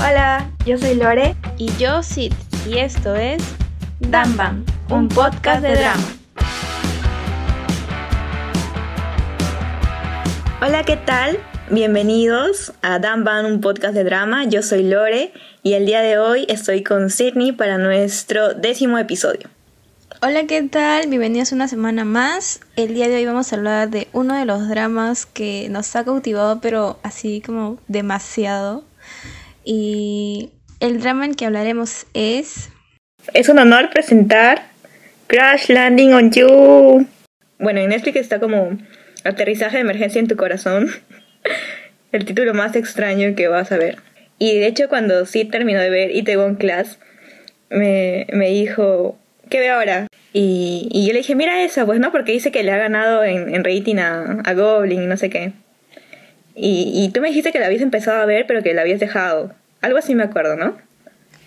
Hola, yo soy Lore y yo Sid y esto es Damban, un podcast de drama. Hola, ¿qué tal? Bienvenidos a Damban, un podcast de drama. Yo soy Lore y el día de hoy estoy con Sidney para nuestro décimo episodio. Hola, ¿qué tal? Bienvenidos una semana más. El día de hoy vamos a hablar de uno de los dramas que nos ha cautivado, pero así como demasiado. Y el drama en que hablaremos es... Es un honor presentar Crash Landing on You. Bueno, en Netflix está como Aterrizaje de emergencia en tu corazón. el título más extraño que vas a ver. Y de hecho cuando sí terminó de ver Itaewon Class, me, me dijo, ¿qué ve ahora? Y, y, yo le dije, mira esa, pues no, porque dice que le ha ganado en, en rating a, a Goblin y no sé qué. Y, y tú me dijiste que la habías empezado a ver, pero que la habías dejado. Algo así me acuerdo, ¿no?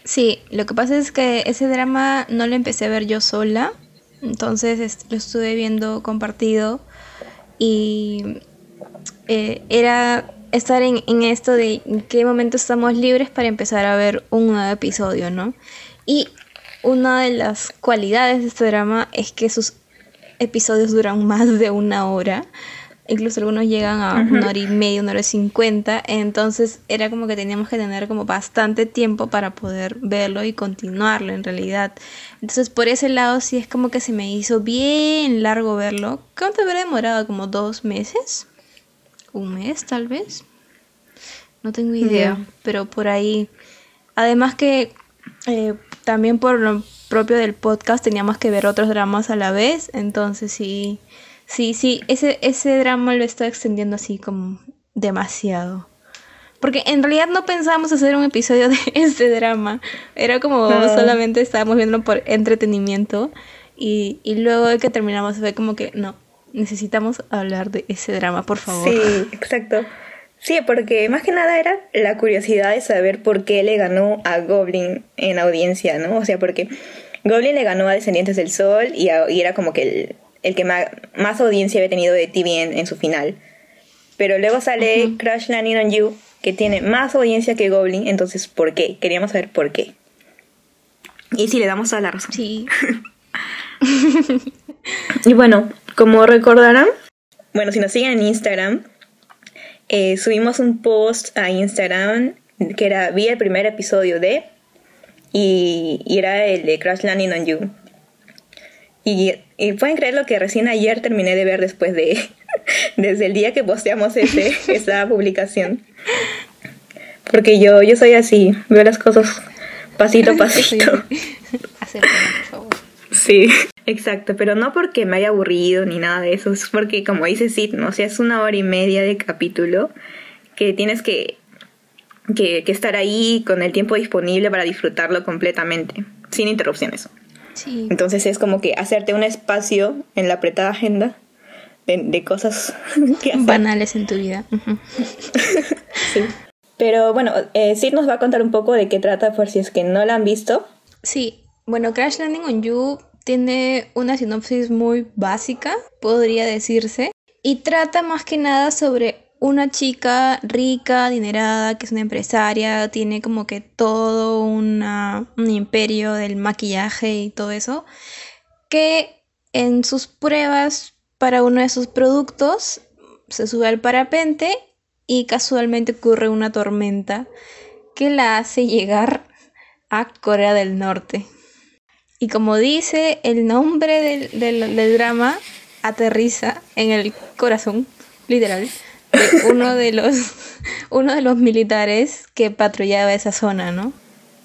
Sí, lo que pasa es que ese drama no lo empecé a ver yo sola, entonces lo estuve viendo compartido y eh, era estar en, en, esto de en qué momento estamos libres para empezar a ver un nuevo episodio, ¿no? Y una de las cualidades de este drama es que sus episodios duran más de una hora. Incluso algunos llegan a una hora y media, una hora y cincuenta. Entonces era como que teníamos que tener como bastante tiempo para poder verlo y continuarlo en realidad. Entonces por ese lado sí es como que se me hizo bien largo verlo. ¿Cuánto habrá demorado? ¿Como dos meses? ¿Un mes tal vez? No tengo idea. Yeah. Pero por ahí. Además que eh, también por lo propio del podcast teníamos que ver otros dramas a la vez, entonces sí, sí, sí, ese, ese drama lo está extendiendo así como demasiado. Porque en realidad no pensábamos hacer un episodio de ese drama, era como ah. solamente estábamos viendo por entretenimiento y, y luego de que terminamos fue como que no, necesitamos hablar de ese drama, por favor. Sí, exacto. Sí, porque más que nada era la curiosidad de saber por qué le ganó a Goblin en audiencia, ¿no? O sea, porque Goblin le ganó a Descendientes del Sol y, a, y era como que el, el que más, audiencia había tenido de TV en, su final. Pero luego sale uh -huh. Crash Landing on You, que tiene más audiencia que Goblin, entonces, ¿por qué? Queríamos saber por qué. Y sí, le damos a la razón. Sí. y bueno, como recordarán, bueno, si nos siguen en Instagram, eh, subimos un post a Instagram que era, vi el primer episodio de, y, y era el de Crash Landing on You. Y, y, pueden creer lo que recién ayer terminé de ver después de, desde el día que posteamos ese, esa publicación. Porque yo, yo soy así, veo las cosas pasito a pasito. Acércame, por favor. Sí, exacto, pero no porque me haya aburrido ni nada de eso, es porque como dice Sid, ¿no? o sea, es una hora y media de capítulo que tienes que, que, que estar ahí con el tiempo disponible para disfrutarlo completamente, sin interrupciones. Sí. Entonces es como que hacerte un espacio en la apretada agenda de, de cosas que hacer. banales en tu vida. Sí. Pero bueno, eh, Sid nos va a contar un poco de qué trata por si es que no la han visto. Sí, bueno, Crash Landing on You tiene una sinopsis muy básica, podría decirse, y trata más que nada sobre una chica rica, adinerada, que es una empresaria, tiene como que todo un imperio del maquillaje y todo eso, que en sus pruebas para uno de sus productos se sube al parapente y casualmente ocurre una tormenta que la hace llegar a Corea del Norte. Y como dice el nombre del, drama, aterriza en el corazón, literal, uno de los, uno de los militares que patrullaba esa zona, ¿no?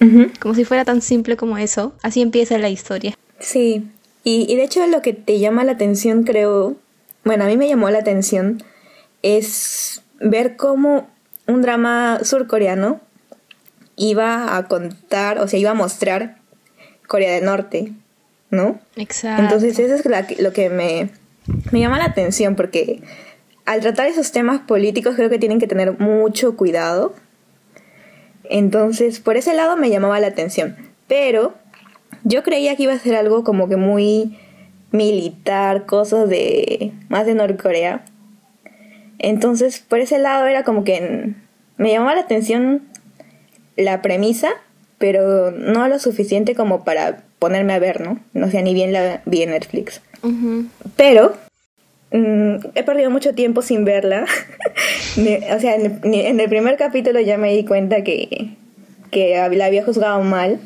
Uh -huh. Como si fuera tan simple como eso. Así empieza la historia. Sí, y, y de hecho lo que te llama la atención, creo, bueno, a mí me llamó la atención, es ver cómo un drama surcoreano iba a contar, o sea, iba a mostrar Corea del Norte, ¿no? Exacto. Entonces eso es la, lo que me, me llama la atención porque al tratar esos temas políticos creo que tienen que tener mucho cuidado. Entonces por ese lado me llamaba la atención. Pero yo creía que iba a ser algo como que muy militar, cosas de más de Norcorea. Entonces por ese lado era como que me llamaba la atención la premisa, pero no lo suficiente como para ponerme a ver, ¿no? No sé, ni bien la vi en Netflix. Pero mm, he perdido mucho tiempo sin verla. o sea, en el, primer capítulo ya me di cuenta que, que la había juzgado mal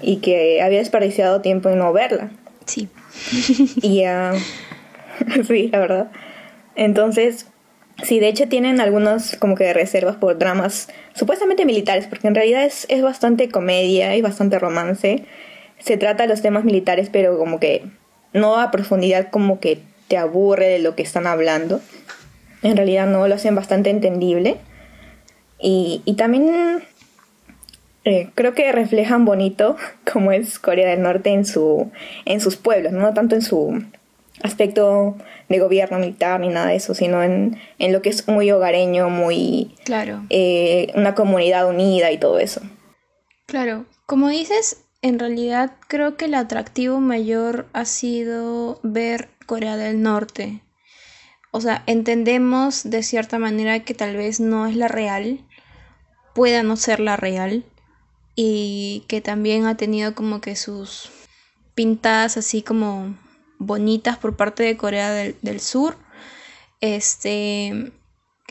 y que había desperdiciado tiempo en no verla. Sí. y ya... sí, la verdad. Entonces, sí, de hecho tienen algunos como que reservas por dramas supuestamente militares, porque en realidad es, es bastante comedia y bastante romance. Se trata de los temas militares, pero como que no a profundidad como que te aburre de lo que están hablando. En realidad no, lo hacen bastante entendible. Y, y también eh, creo que reflejan bonito cómo es Corea del Norte en, su, en sus pueblos, no tanto en su aspecto de gobierno militar ni nada de eso, sino en, en lo que es muy hogareño, muy... Claro. Eh, una comunidad unida y todo eso. Claro, como dices, en realidad creo que el atractivo mayor ha sido ver Corea del Norte. O sea, entendemos de cierta manera que tal vez no es la real, pueda no ser la real, y que también ha tenido como que sus pintadas así como bonitas por parte de Corea del, Sur. Este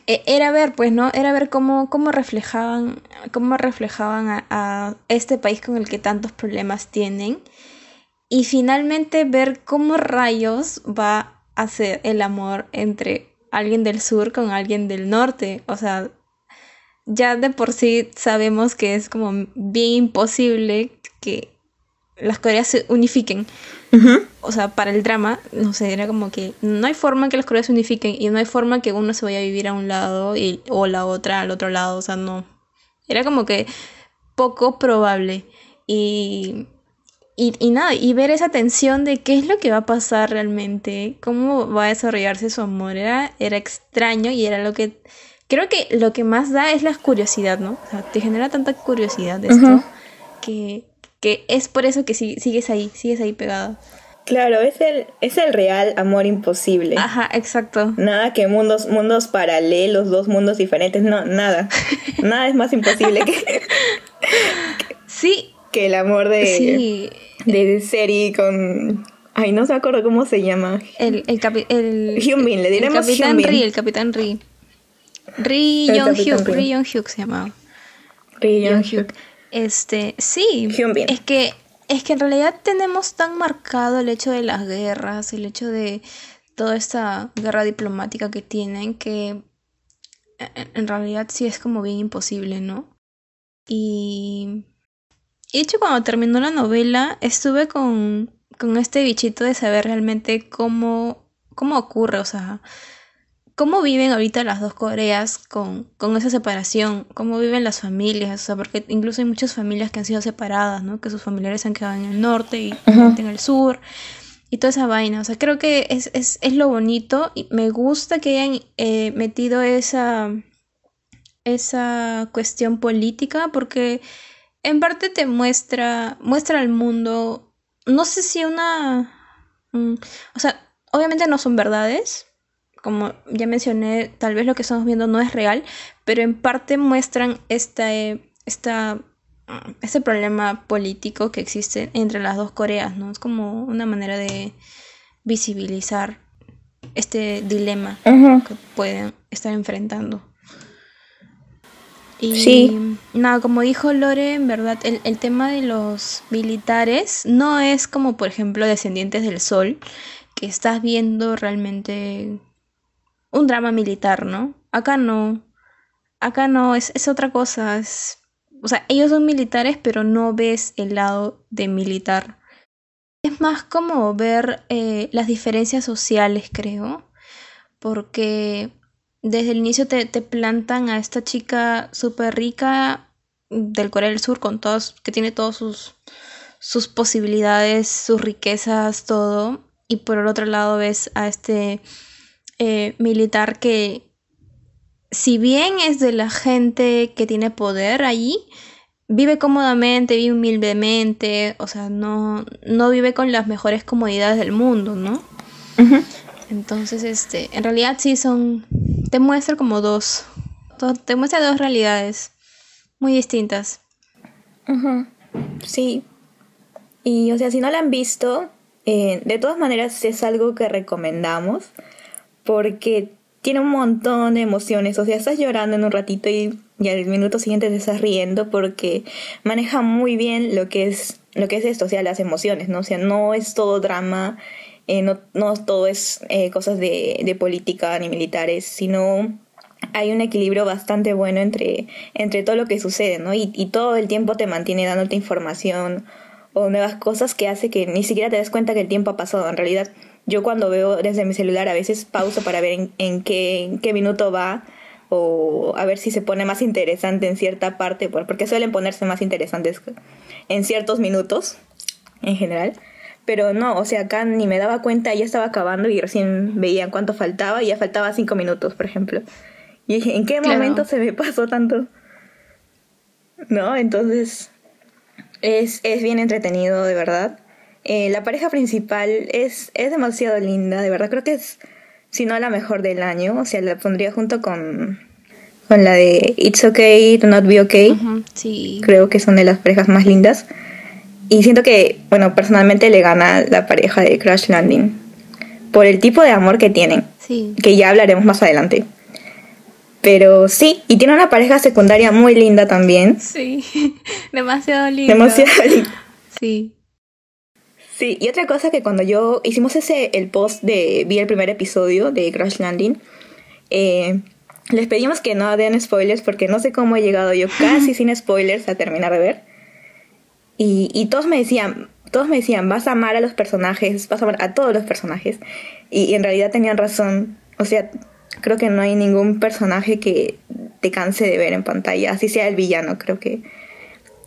era ver, pues, ¿no? Era ver cómo, cómo reflejaban, cómo reflejaban a, este país con el que tantos problemas tienen. Y finalmente ver cómo rayos va a ser el amor entre alguien del sur con alguien del norte. O sea, ya de por sí sabemos que es como bien imposible que las Coreas se unifiquen. O sea, para el drama, no sé, era como que no hay forma que las Coreas se unifiquen y no hay forma que uno se vaya a vivir a un lado y, o la otra al otro lado, o sea, no. Era como que poco probable. Y, y, y nada, y ver esa tensión de qué es lo que va a pasar realmente, cómo va a desarrollarse su amor, era, era extraño y era lo que creo que lo que más da es la curiosidad, ¿no? O sea, te genera tanta curiosidad de esto que, que, es por eso que sigues ahí, sigues ahí pegada. Claro, es el, es el real amor imposible. Ajá, exacto. Nada que mundos, mundos paralelos, dos mundos diferentes, no, nada. nada es más imposible que, sí. que el amor de, sí. de Seri con Ay, no se acuerdo cómo se llama. El, el, el, Hyunbin, le diremos el Capitán Ri, el Capitán Ri. Ri Yong Hyuk, Ri Yong Hyuk se llamaba. Ri Yong Hyuk. Este, sí, es que es que en realidad tenemos tan marcado el hecho de las guerras, el hecho de toda esta guerra diplomática que tienen que en realidad sí es como bien imposible, ¿no? Y de hecho cuando terminó la novela estuve con, con este bichito de saber realmente cómo, cómo ocurre, o sea, ¿Cómo viven ahorita las dos Coreas con, esa separación? ¿Cómo viven las familias? O sea, porque incluso hay muchas familias que han sido separadas, ¿no? Que sus familiares se han quedado en el norte y en el sur. Y toda esa vaina. O sea, creo que es, es, es lo bonito. Y me gusta que hayan eh, metido esa, esa cuestión política porque en parte te muestra, muestra al mundo, no sé si una... Mm, o sea, obviamente no son verdades, como ya mencioné, tal vez lo que estamos viendo no es real, pero en parte muestran este problema político que existe entre las dos Coreas, ¿no? Es como una manera de visibilizar este dilema que pueden estar enfrentando. Y sí. nada, como dijo Lore, en verdad, el, el, tema de los militares no es como, por ejemplo, Descendientes del Sol, que estás viendo realmente un drama militar, ¿no? Acá no. Acá no, es, es otra cosa. Es, o sea, ellos son militares, pero no ves el lado de militar. Es más como ver eh, las diferencias sociales, creo. Porque desde el inicio te, te plantan a esta chica súper rica del Corea del Sur, con todos, que tiene todas sus, sus posibilidades, sus riquezas, todo. Y por el otro lado ves a este eh, militar que, si bien es de la gente que tiene poder allí, vive cómodamente, vive humildemente, o sea, no, no vive con las mejores comodidades del mundo, ¿no? Entonces, este, en realidad sí son, te muestra como dos, te muestra dos realidades muy distintas. Sí. Y, o sea, si no la han visto, eh, de todas maneras es algo que recomendamos porque tiene un montón de emociones. O sea, estás llorando en un ratito y, y al minuto siguiente te estás riendo porque maneja muy bien lo que es, lo que es esto, o sea, las emociones, ¿no? O sea, no es todo drama, eh, no, no todo es eh, cosas de, de política ni militares, sino hay un equilibrio bastante bueno entre, entre todo lo que sucede, ¿no? Y, y todo el tiempo te mantiene dándote información o nuevas cosas que hace que ni siquiera te des cuenta que el tiempo ha pasado. En realidad, yo cuando veo desde mi celular a veces pauso para ver en, en, qué, en qué minuto va o a ver si se pone más interesante en cierta parte, porque suelen ponerse más interesantes en ciertos minutos en general. Pero no, o sea, acá ni me daba cuenta, ya estaba acabando y recién veía cuánto faltaba y ya faltaba cinco minutos, por ejemplo. Y dije, ¿en qué Claro. momento se me pasó tanto? ¿No? Entonces, es, es bien entretenido, de verdad. Eh, la pareja principal es, es demasiado linda, de verdad. Creo que es, si no la mejor del año. O sea, la pondría junto con, con la de It's Okay to Not Be Okay. Sí. Creo que son de las parejas más lindas. Y siento que, bueno, personalmente le gana la pareja de Crash Landing. Por el tipo de amor que tienen Sí. que ya hablaremos más adelante. Pero sí, y tiene una pareja secundaria muy linda también. Sí. Demasiado lindo. Demasiado linda. Sí. Sí, y otra cosa que cuando yo hicimos ese el post de vi el primer episodio de Crash Landing, eh, les pedimos que no den spoilers porque no sé cómo he llegado yo casi sin spoilers a terminar de ver. Y, y todos me decían, todos me decían, vas a amar a los personajes, vas a amar a todos los personajes. Y, y en realidad tenían razón. O sea, creo que no hay ningún personaje que te canse de ver en pantalla, así sea el villano, creo que,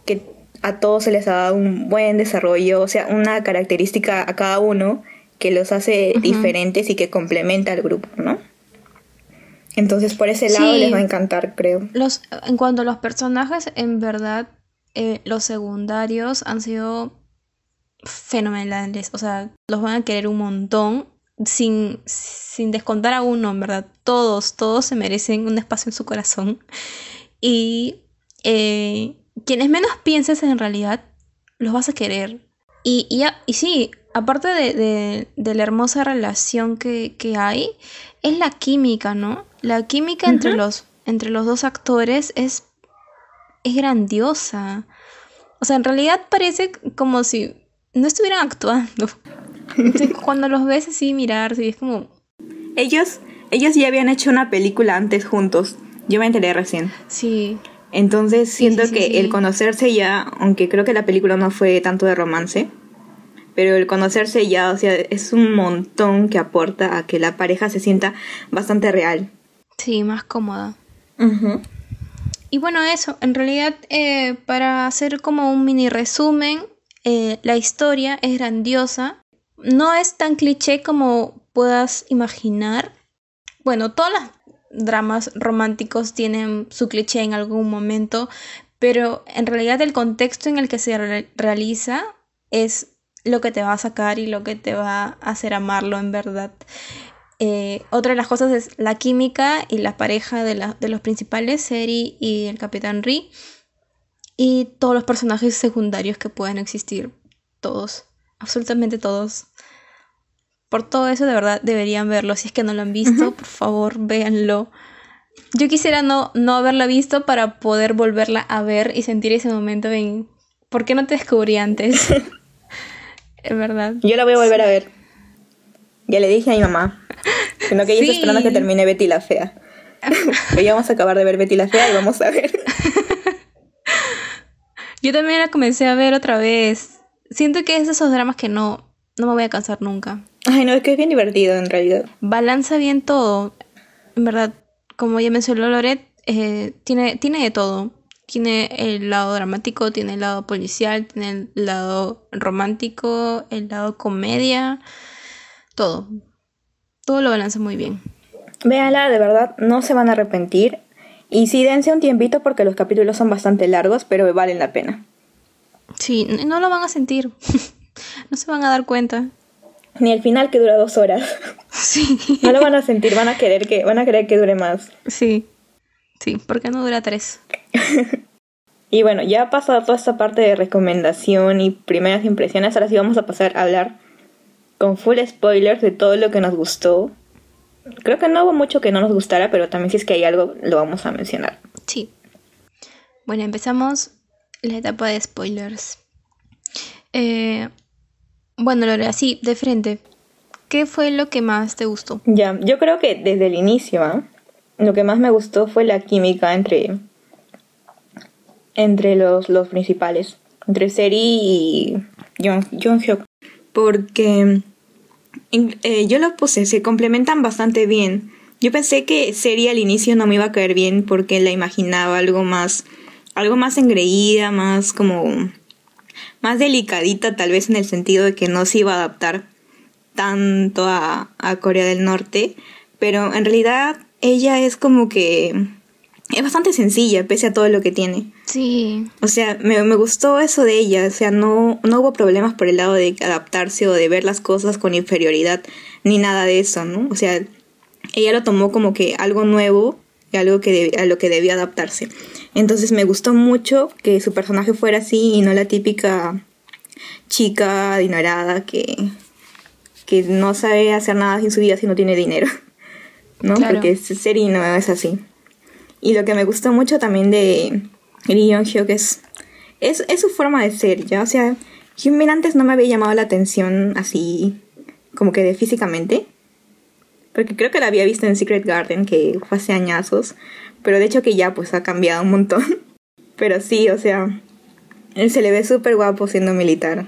que a todos se les ha dado un buen desarrollo, o sea, una característica a cada uno que los hace diferentes y que complementa al grupo, ¿no? Entonces por ese lado Sí. les va a encantar, creo. Los, en cuanto a los personajes, en verdad, eh, los secundarios han sido fenomenales. O sea, los van a querer un montón. Sin, sin descontar a uno, en verdad. Todos, todos se merecen un espacio en su corazón. Y eh, quienes menos pienses en realidad, los vas a querer. Y, y, y sí, aparte de, de- de la hermosa relación que, que hay, es la química, ¿no? La química entre, los, entre los dos actores es, es grandiosa. O sea, en realidad parece como si no estuvieran actuando. Entonces, cuando los ves así mirarse, y es como, Ellos, ellos ya habían hecho una película antes juntos. Yo me enteré recién. sí, Entonces siento sí, sí, que sí. el conocerse ya, aunque creo que la película no fue tanto de romance, pero el conocerse ya, o sea, es un montón que aporta a que la pareja se sienta bastante real. sí, más cómoda. Y bueno, eso, en realidad, eh, para hacer como un mini resumen, eh, la historia es grandiosa. No es tan cliché como puedas imaginar. Bueno, todos los dramas románticos tienen su cliché en algún momento, pero en realidad el contexto en el que se re- realiza es lo que te va a sacar y lo que te va a hacer amarlo en verdad. Eh, otra de las cosas es la química y la pareja de, de los principales, Seri y el Capitán Ri. Y todos los personajes secundarios que puedan existir. Todos. Absolutamente todos. Por todo eso, de verdad, deberían verlo. Si es que no lo han visto, por favor, véanlo. Yo quisiera no, no haberla visto para poder volverla a ver y sentir ese momento en... ¿Por qué no te descubrí antes? es verdad. Yo la voy a volver a ver. Ya le dije a mi mamá. Sino que ella está Sí. esperando que termine Betty la Fea. Ya vamos a acabar de ver Betty la Fea y vamos a ver. Yo también la comencé a ver otra vez. Siento que es de esos dramas que no, no me voy a cansar nunca. Ay, no, es que es bien divertido en realidad. Balanza bien todo. En verdad, como ya mencionó Loret, eh, tiene, tiene de todo. Tiene el lado dramático, tiene el lado policial, tiene el lado romántico, el lado comedia, todo. Todo lo balanza muy bien. Véanla, de verdad, no se van a arrepentir. Y sí, dense un tiempito porque los capítulos son bastante largos, pero valen la pena. Sí, no lo van a sentir. no se van a dar cuenta. Ni el final que dura dos horas. Sí. No lo van a sentir, van a querer que, van a querer que dure más. Sí. Sí, porque no dura tres. Y bueno, ya ha pasado toda esta parte de recomendación y primeras impresiones, ahora sí vamos a pasar a hablar con full spoilers de todo lo que nos gustó. Creo que no hubo mucho que no nos gustara, pero también si es que hay algo, lo vamos a mencionar. Sí. Bueno, empezamos la etapa de spoilers. Eh, bueno, Lore, así, de frente. ¿Qué fue lo que más te gustó? Ya, yo creo que desde el inicio, ¿ah? lo que más me gustó fue la química entre, entre los, los principales, entre Seri y Jung, Hyuk. Porque eh, yo lo puse, se complementan bastante bien. Yo pensé que Seri al inicio no me iba a caer bien porque la imaginaba algo más, algo más engreída, más como, más delicadita tal vez en el sentido de que no se iba a adaptar tanto a, a Corea del Norte, pero en realidad ella es como que es bastante sencilla pese a todo lo que tiene. Sí. O sea, me, me, gustó eso de ella, o sea, no, no hubo problemas por el lado de adaptarse o de ver las cosas con inferioridad, ni nada de eso, ¿no? O sea, ella lo tomó como que algo nuevo y algo que a lo que debía adaptarse. Entonces me gustó mucho que su personaje fuera así y no la típica chica adinerada que que no sabe hacer nada en su vida si no tiene dinero, ¿no? Porque Seri no es así. Y lo que me gustó mucho también de Lee Young Hyuk es, es, es, su forma de ser, ¿ya? O sea, Hyun antes no me había llamado la atención así, como que de físicamente. Porque creo que la había visto en Secret Garden, que fue hace añazos. Pero de hecho que ya pues ha cambiado un montón. Pero sí, o sea, él se le ve súper guapo siendo militar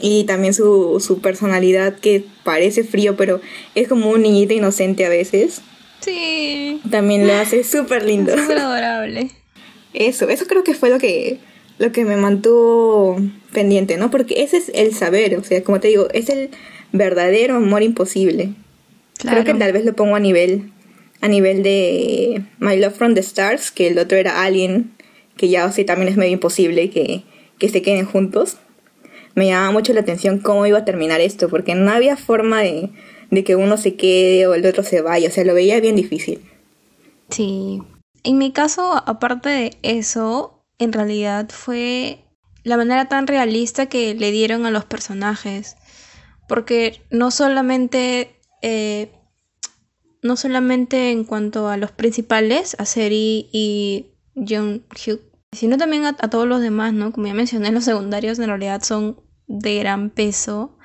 y también su, su personalidad que parece frío, pero es como un niñito inocente a veces. Sí. También lo hace súper lindo. Súper adorable. Eso, eso creo que fue lo que, lo que me mantuvo pendiente, ¿no? Porque ese es el saber, o sea, como te digo, es el verdadero amor imposible. Creo que tal vez lo pongo a nivel, a nivel de My Love from the Stars, que el otro era Alien, que ya o también es medio imposible que, que se queden juntos me llamaba mucho la atención cómo iba a terminar esto, porque no había forma de, que uno se quede o el otro se vaya, o sea, lo veía bien difícil. Sí. En mi caso, aparte de eso, en realidad fue la manera tan realista que le dieron a los personajes. Porque no solamente. Eh, no solamente en cuanto a los principales, a Seri y Jung Hyuk, sino también a, todos los demás, ¿no? Como ya mencioné, los secundarios en realidad son de gran peso.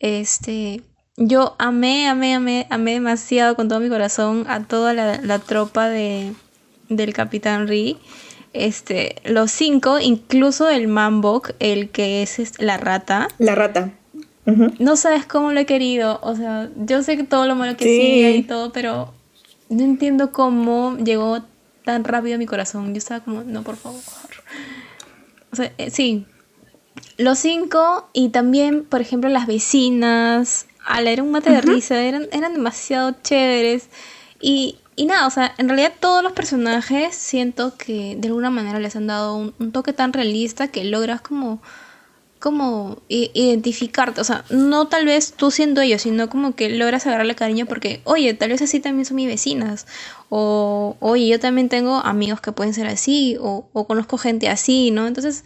Este, yo amé, amé, amé, amé demasiado con todo mi corazón a toda la, tropa de, del Capitán Ri. Este, los cinco, incluso el Mambok, el que es la rata. La rata. No sabes cómo lo he querido. O sea, yo sé que todo lo malo que sigue y todo, pero no entiendo cómo llegó tan rápido a mi corazón. Yo estaba como, no, por favor. O sea, eh, sí, los cinco y también, por ejemplo, las vecinas. Ala, era un mate de risa, eran, eran demasiado chéveres. Y, y nada, o sea, en realidad todos los personajes siento que de alguna manera les han dado un, toque tan realista que logras como como identificarte, o sea, no tal vez tú siendo ellos, sino como que logras agarrarle cariño porque, oye, tal vez así también son mis vecinas, o, oye, yo también tengo amigos que pueden ser así, o, o conozco gente así, ¿no? Entonces,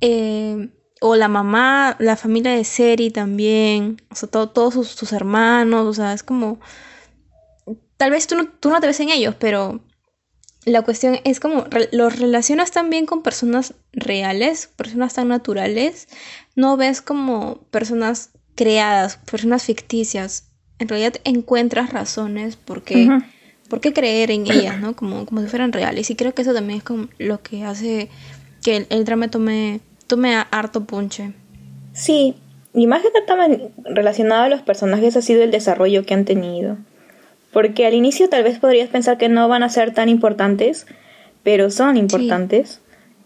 eh, o la mamá, la familia de Seri también, o sea, todos sus, hermanos, o sea, es como, tal vez tú no, tú no te ves en ellos, pero la cuestión es como, los relacionas también con personas reales, personas tan naturales, no ves como personas creadas, personas ficticias, en realidad encuentras razones por qué, por qué creer en ellas, ¿no? Como, como si fueran reales, y creo que eso también es como lo que hace que el, el drama tome me harto punche. Sí, y más que nada relacionado a los personajes ha sido el desarrollo que han tenido. Porque al inicio tal vez podrías pensar que no van a ser tan importantes, pero son importantes.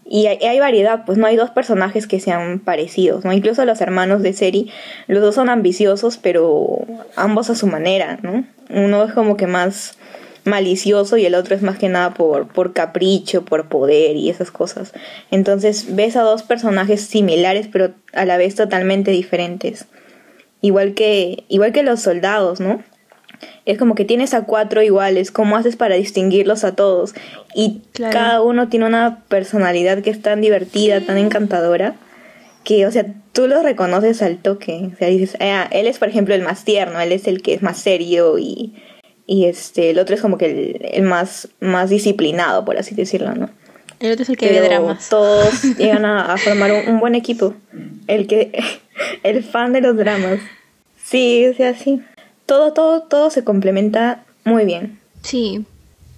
Y hay, variedad, pues no hay dos personajes que sean parecidos, ¿no? Incluso los hermanos de Seri, los dos son ambiciosos, pero ambos a su manera, ¿no? Uno es como que más malicioso y el otro es más que nada por, por capricho, por poder y esas cosas. Entonces ves a dos personajes similares pero a la vez totalmente diferentes. Igual que, igual que los soldados, ¿no? Es como que tienes a cuatro iguales, ¿cómo haces para distinguirlos a todos? Y Claro. cada uno tiene una personalidad que es tan divertida, tan encantadora, que, o sea, tú los reconoces al toque. O sea, dices, ah, él es, por ejemplo, el más tierno, él es el que es más serio y, y este, el otro es como que el, el más, más disciplinado, por así decirlo, ¿no? El otro es el que ve Pero dramas. todos llegan a, a formar un, un buen equipo. El que, el fan de los dramas. Sí, o sea, sí. Todo, todo, todo se complementa muy bien. Sí.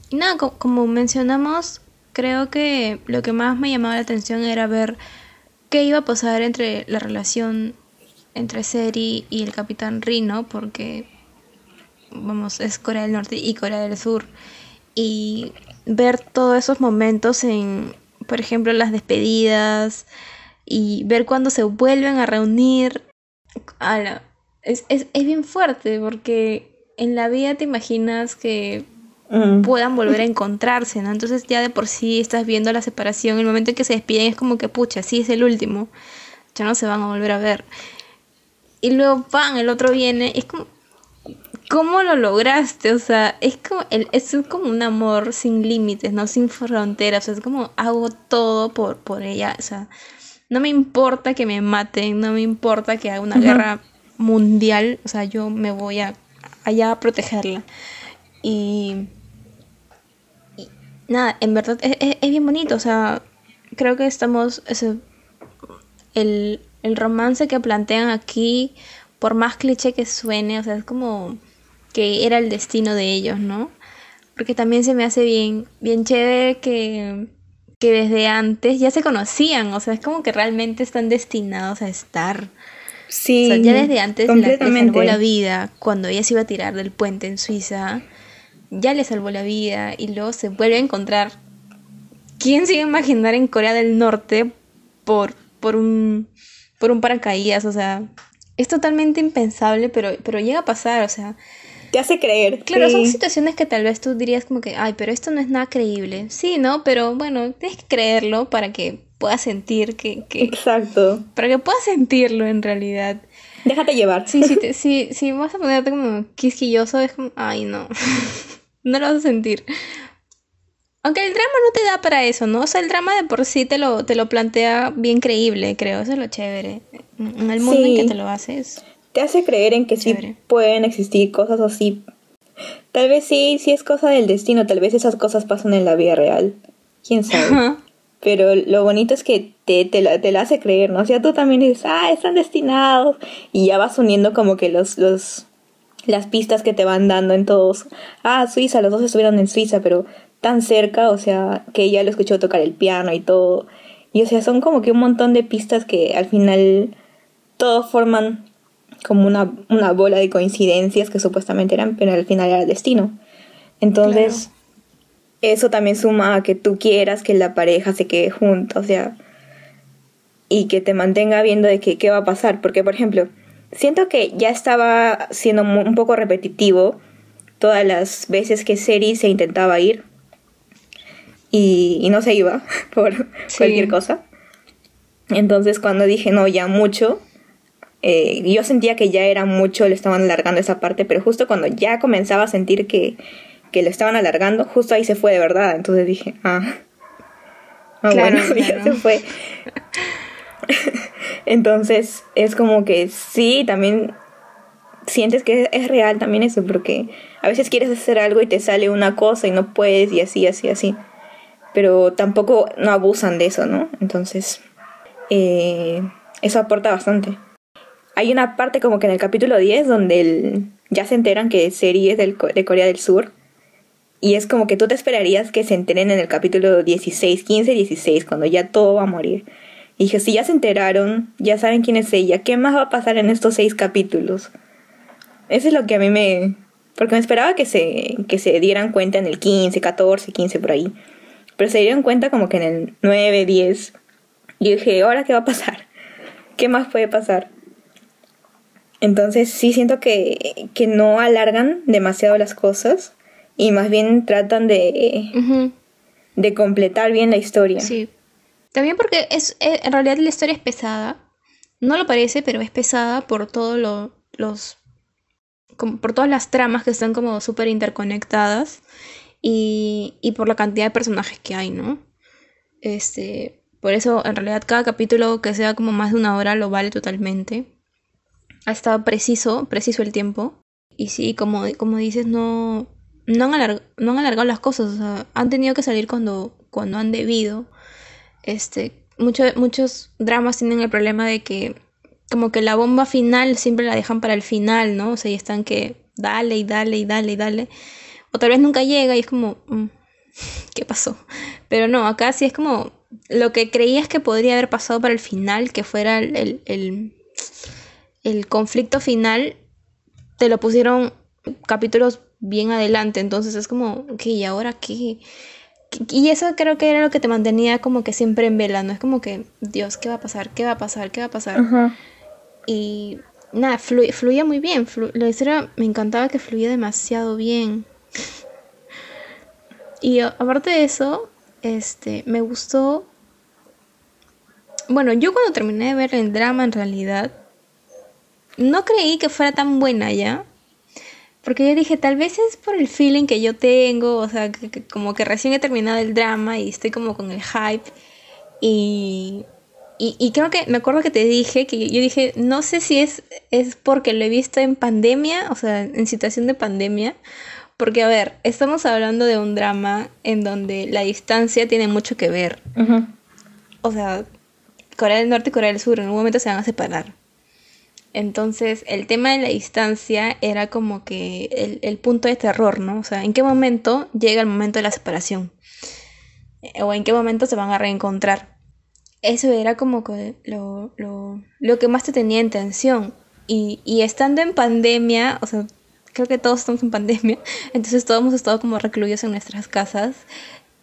Y nada, co- como mencionamos, creo que lo que más me llamaba la atención era ver qué iba a pasar entre la relación entre Seri y el Capitán Rino, porque, vamos, es Corea del Norte y Corea del Sur. Y ver todos esos momentos en, por ejemplo, las despedidas y ver cuando se vuelven a reunir. Ala, es, es, es bien fuerte porque en la vida te imaginas que Mm. puedan volver a encontrarse, ¿no? Entonces ya de por sí estás viendo la separación, el momento en que se despiden es como que, pucha, sí es el último, ya no se van a volver a ver. Y luego, pan, el otro viene, es como, ¿cómo lo lograste? O sea, es como, el, es como un amor sin límites, ¿no? Sin fronteras, o sea, es como hago todo por, por ella, o sea, no me importa que me maten, no me importa que haga una guerra mundial, o sea, yo me voy a, allá a protegerla. Y, nada, en verdad es, es- bien bonito, o sea, creo que estamos, el, el romance que plantean aquí, por más cliché que suene, o sea, es como que era el destino de ellos, ¿no? Porque también se me hace bien, bien chévere que, que desde antes ya se conocían, o sea, es como que realmente están destinados a estar. Sí, O sea, ya desde antes la- le salvó la vida. Cuando ella se iba a tirar del puente en Suiza, ya le salvó la vida. Y luego se vuelve a encontrar. ¿Quién se iba a imaginar en Corea del Norte por, por, un, por un paracaídas? O sea, es totalmente impensable, pero, pero llega a pasar. O sea, Te hace creer. claro, son situaciones que tal vez tú dirías como que, ay, pero esto no es nada creíble. Sí, ¿no? Pero bueno, tienes que creerlo para que puedas sentir que, que Exacto. para que puedas sentirlo en realidad. Déjate llevar. Sí, sí, te- sí, sí, vas a ponerte como quisquilloso, es como, ay, no. no lo vas a sentir. Aunque el drama no te da para eso, ¿no? O sea, el drama de por sí te lo, te lo plantea bien creíble, creo. Eso es lo chévere. En el mundo en Sí. que te lo haces. Te hace creer en que sí Chévere. pueden existir cosas así. Tal vez sí, sí es cosa del destino. Tal vez esas cosas pasan en la vida real. Quién sabe. Ajá. Pero lo bonito es que te, te, la, te la hace creer, ¿no? O sea, tú también dices, ah, están destinados. Y ya vas uniendo como que los, los, las pistas que te van dando en todos. Ah, Suiza, los dos estuvieron en Suiza, pero tan cerca, o sea, que ella lo escuchó tocar el piano y todo. Y o sea, son como que un montón de pistas que al final todos forman como una, una bola de coincidencias que supuestamente eran, pero al final era destino. Entonces, eso también suma a que tú quieras que la pareja se quede junta, o sea, y que te mantenga viendo de que, qué va a pasar. Porque, por ejemplo, siento que ya estaba siendo un poco repetitivo todas las veces que Seri se intentaba ir y, y no se iba por Sí. cualquier cosa. Entonces, cuando dije, no, ya mucho, eh, yo sentía que ya era mucho, le estaban alargando esa parte, pero justo cuando ya comenzaba a sentir que, que lo estaban alargando, justo ahí se fue de verdad. Entonces dije, ah, ah Claro, bueno, ya claro. se fue. Entonces es como que sí, también sientes que es real también eso, porque a veces quieres hacer algo y te sale una cosa y no puedes y así, así, así. Pero tampoco no abusan de eso, ¿no? Entonces, eh, eso aporta bastante. Hay una parte como que en el capítulo 10 donde el- ya se enteran que Seri es del, de Corea del Sur. Y es como que tú te esperarías que se enteren en el capítulo 16, 15, 16, cuando ya todo va a morir. Y dije, si ya se enteraron, ya saben quién es ella, ¿qué más va a pasar en estos seis capítulos? Eso es lo que a mí me... Porque me esperaba que se, que se dieran cuenta en el 15, 14, 15 por ahí. Pero se dieron cuenta como que en el 9, 10. Y dije, ¿ahora qué va a pasar? ¿Qué más puede pasar? Entonces sí siento que, que no alargan demasiado las cosas y más bien tratan de, de completar bien la historia. Sí. También porque es, eh, en realidad la historia es pesada. No lo parece, pero es pesada por todos lo- los como por todas las tramas que están como súper interconectadas y, y por la cantidad de personajes que hay, ¿no? Este, por eso en realidad cada capítulo que sea como más de una hora lo vale totalmente. Ha estado preciso, preciso el tiempo. Y sí, como, como dices, no, no, han alargado las cosas. O sea, han tenido que salir cuando, cuando han debido. Este, muchos dramas tienen el problema de que como que la bomba final siempre la dejan para el final, ¿no? O sea, y están que dale y dale y dale y dale. O tal vez nunca llega y es como, mm, ¿qué pasó? Pero no, acá sí es como lo que creías que podría haber pasado para el final, que fuera el, el, el conflicto final, te lo pusieron capítulos bien adelante. Entonces es como, ok, ¿y ahora qué? Y eso creo que era lo que te mantenía como que siempre en vela, ¿no? Es como que, Dios, ¿qué va a pasar? ¿Qué va a pasar? ¿Qué va a pasar? Y nada, fluía muy bien. la historia me encantaba que fluía demasiado bien. y aparte de eso, este, me gustó. Bueno, yo cuando terminé de ver el drama en realidad, no creí que fuera tan buena ya. Porque yo dije, tal vez es por el feeling que yo tengo, o sea, como que recién he terminado el drama y estoy como con el hype. Y, y, creo que me acuerdo que te dije que yo dije, no sé si es, es porque lo he visto en pandemia, o sea, en situación de pandemia. Porque, a ver, estamos hablando de un drama en donde la distancia tiene mucho que ver. O sea, Corea del Norte y Corea del Sur en un momento se van a separar. Entonces, el tema de la distancia era como que el, punto de terror, ¿no? O sea, ¿en qué momento llega el momento de la separación? Eh, o en qué momento se van a reencontrar. Eso era como que lo, lo, que más te tenía en tensión. Y, y, estando en pandemia, o sea, creo que todos estamos en pandemia, entonces todos hemos estado como recluidos en nuestras casas.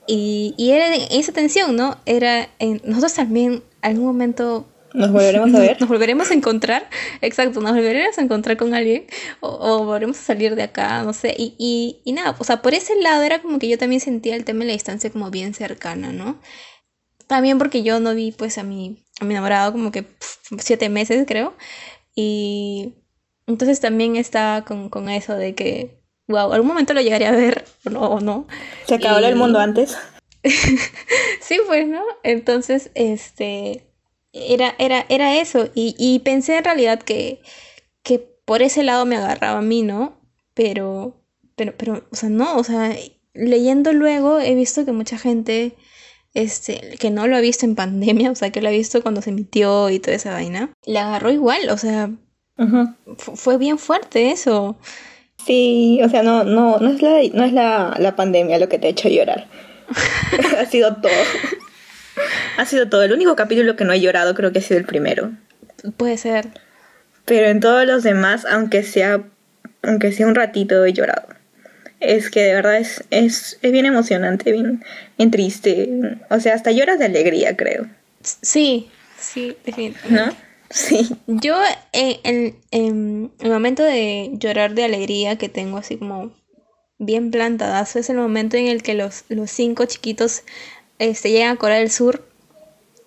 Y, y era esa tensión, ¿no? Era, en, nosotros también, algún momento nos volveremos a ver. Nos volveremos a encontrar, exacto, nos volveremos a encontrar con alguien o, volveremos a salir de acá, no sé. Y, y, y, nada, o sea, por ese lado era como que yo también sentía el tema de la distancia como bien cercana, ¿no? También porque yo no vi pues a mi, a mi enamorado como que siete meses, creo. Y entonces también estaba con, con eso de que, wow, algún momento lo llegaré a ver o no. O no. Se acabó el mundo antes. sí, pues, ¿no? Entonces, este era, era, era eso. Y, y pensé en realidad que, que por ese lado me agarraba a mí, ¿no? Pero, pero, pero, o sea, no, o sea, leyendo luego he visto que mucha gente, este, que no lo ha visto en pandemia, o sea, que lo ha visto cuando se emitió y toda esa vaina, le agarró igual, o sea, fue bien fuerte eso. Sí, o sea, no, no, no es la, no es la, la pandemia lo que te ha hecho llorar. ha sido todo. Ha sido todo. El único capítulo que no he llorado creo que ha sido el primero. Puede ser. Pero en todos los demás, aunque sea, aunque sea un ratito, he llorado. Es que de verdad es, es, es bien emocionante, bien, bien triste. O sea, hasta lloras de alegría, creo. Sí, sí, definitivamente. ¿No? Sí. Yo, en, en, el momento de llorar de alegría que tengo así como bien plantadazo, es el momento en el que los, los cinco chiquitos este, llegan a Corea del Sur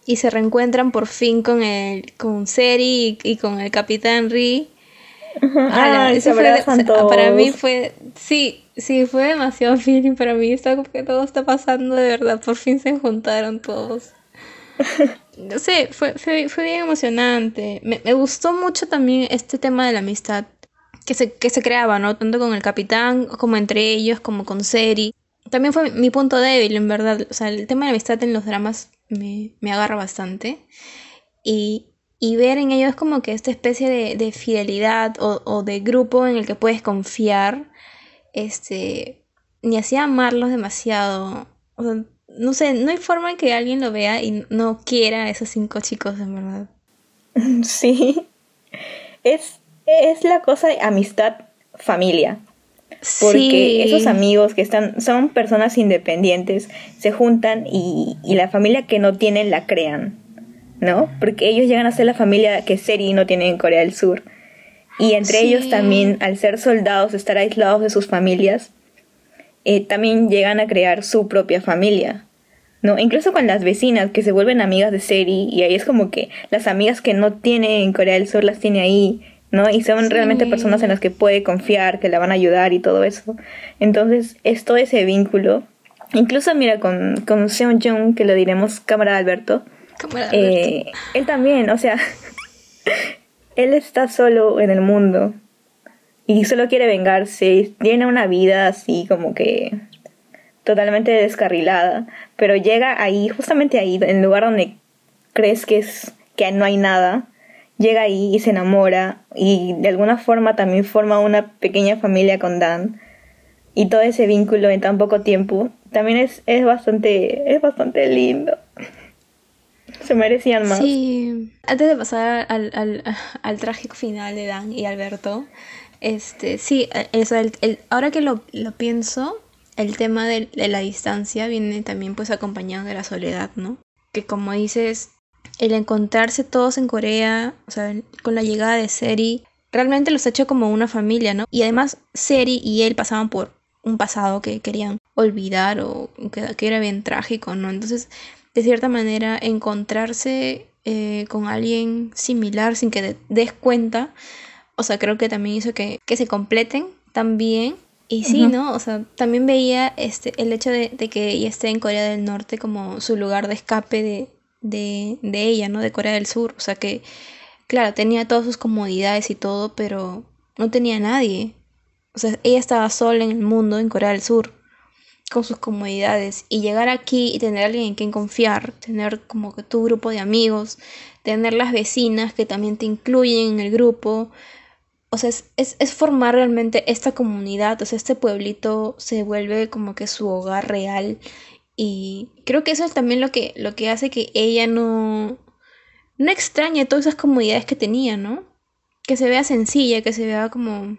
y se reencuentran por fin con el con Seri y, con el Capitán Ri. Ah, eso fue, para mí fue sí, sí fue demasiado feeling para mí, está que todo está pasando de verdad, por fin se juntaron todos. No sé, fue, fue, fue bien emocionante. Me, me, gustó mucho también este tema de la amistad que se, que se creaba, ¿no? Tanto con el capitán como entre ellos, como con Seri también fue mi punto débil, en verdad. O sea, el tema de la amistad en los dramas me, agarra bastante. Y, ver en ellos como que esta especie de, fidelidad o, de grupo en el que puedes confiar, este, ni hacía amarlos demasiado. O sea, no sé, no hay forma en que alguien lo vea y no quiera a esos cinco chicos, en verdad. Sí. Es, es la cosa de amistad, familia. Porque esos amigos que están, son personas independientes, se juntan y, y, la familia que no tienen la crean, ¿no? Porque ellos llegan a ser la familia que Seri no tiene en Corea del Sur. Y entre ellos también, al ser soldados, estar aislados de sus familias, eh, también llegan a crear su propia familia. ¿no? Incluso con las vecinas que se vuelven amigas de Seri y ahí es como que las amigas que no tiene en Corea del Sur las tiene ahí ¿no? Y son realmente personas en las que puede confiar, que la van a ayudar y todo eso. Entonces, es todo ese vínculo. Incluso, mira, con, con Seon Jung, que lo diremos cámara Alberto. Cámara eh, Alberto. él también, o sea, él está solo en el mundo y solo quiere vengarse. Tiene una vida así como que totalmente descarrilada, pero llega ahí, justamente ahí, en el lugar donde crees que es que no hay nada, llega ahí y se enamora y de alguna forma también forma una pequeña familia con Dan. Y todo ese vínculo en tan poco tiempo también es, es bastante es bastante lindo. Se merecían más. Sí, antes de pasar al, al, al trágico final de Dan y Alberto, este, sí, el, el, el, ahora que lo, lo pienso, el tema de, de, la distancia viene también pues acompañado de la soledad, ¿no? Que como dices, el encontrarse todos en Corea, o sea, con la llegada de Seri, realmente los ha hecho como una familia, ¿no? Y además Seri y él pasaban por un pasado que querían olvidar o que, que era bien trágico, ¿no? Entonces, de cierta manera, encontrarse eh, con alguien similar sin que te des cuenta, o sea, creo que también hizo que, que se completen también. Y sí, uh -huh. ¿no? O sea, también veía este, el hecho de, de, que ella esté en Corea del Norte como su lugar de escape de, de, de ella, ¿no? De Corea del Sur. O sea que, claro, tenía todas sus comodidades y todo, pero no tenía nadie. O sea, ella estaba sola en el mundo, en Corea del Sur, con sus comodidades. Y llegar aquí y tener a alguien en quien confiar, tener como que tu grupo de amigos, tener las vecinas que también te incluyen en el grupo. O sea, es, es, es formar realmente esta comunidad, o sea, este pueblito se vuelve como que su hogar real y creo que eso es también lo que, lo que hace que ella no, no extrañe todas esas comodidades que tenía, ¿no? Que se vea sencilla, que se vea como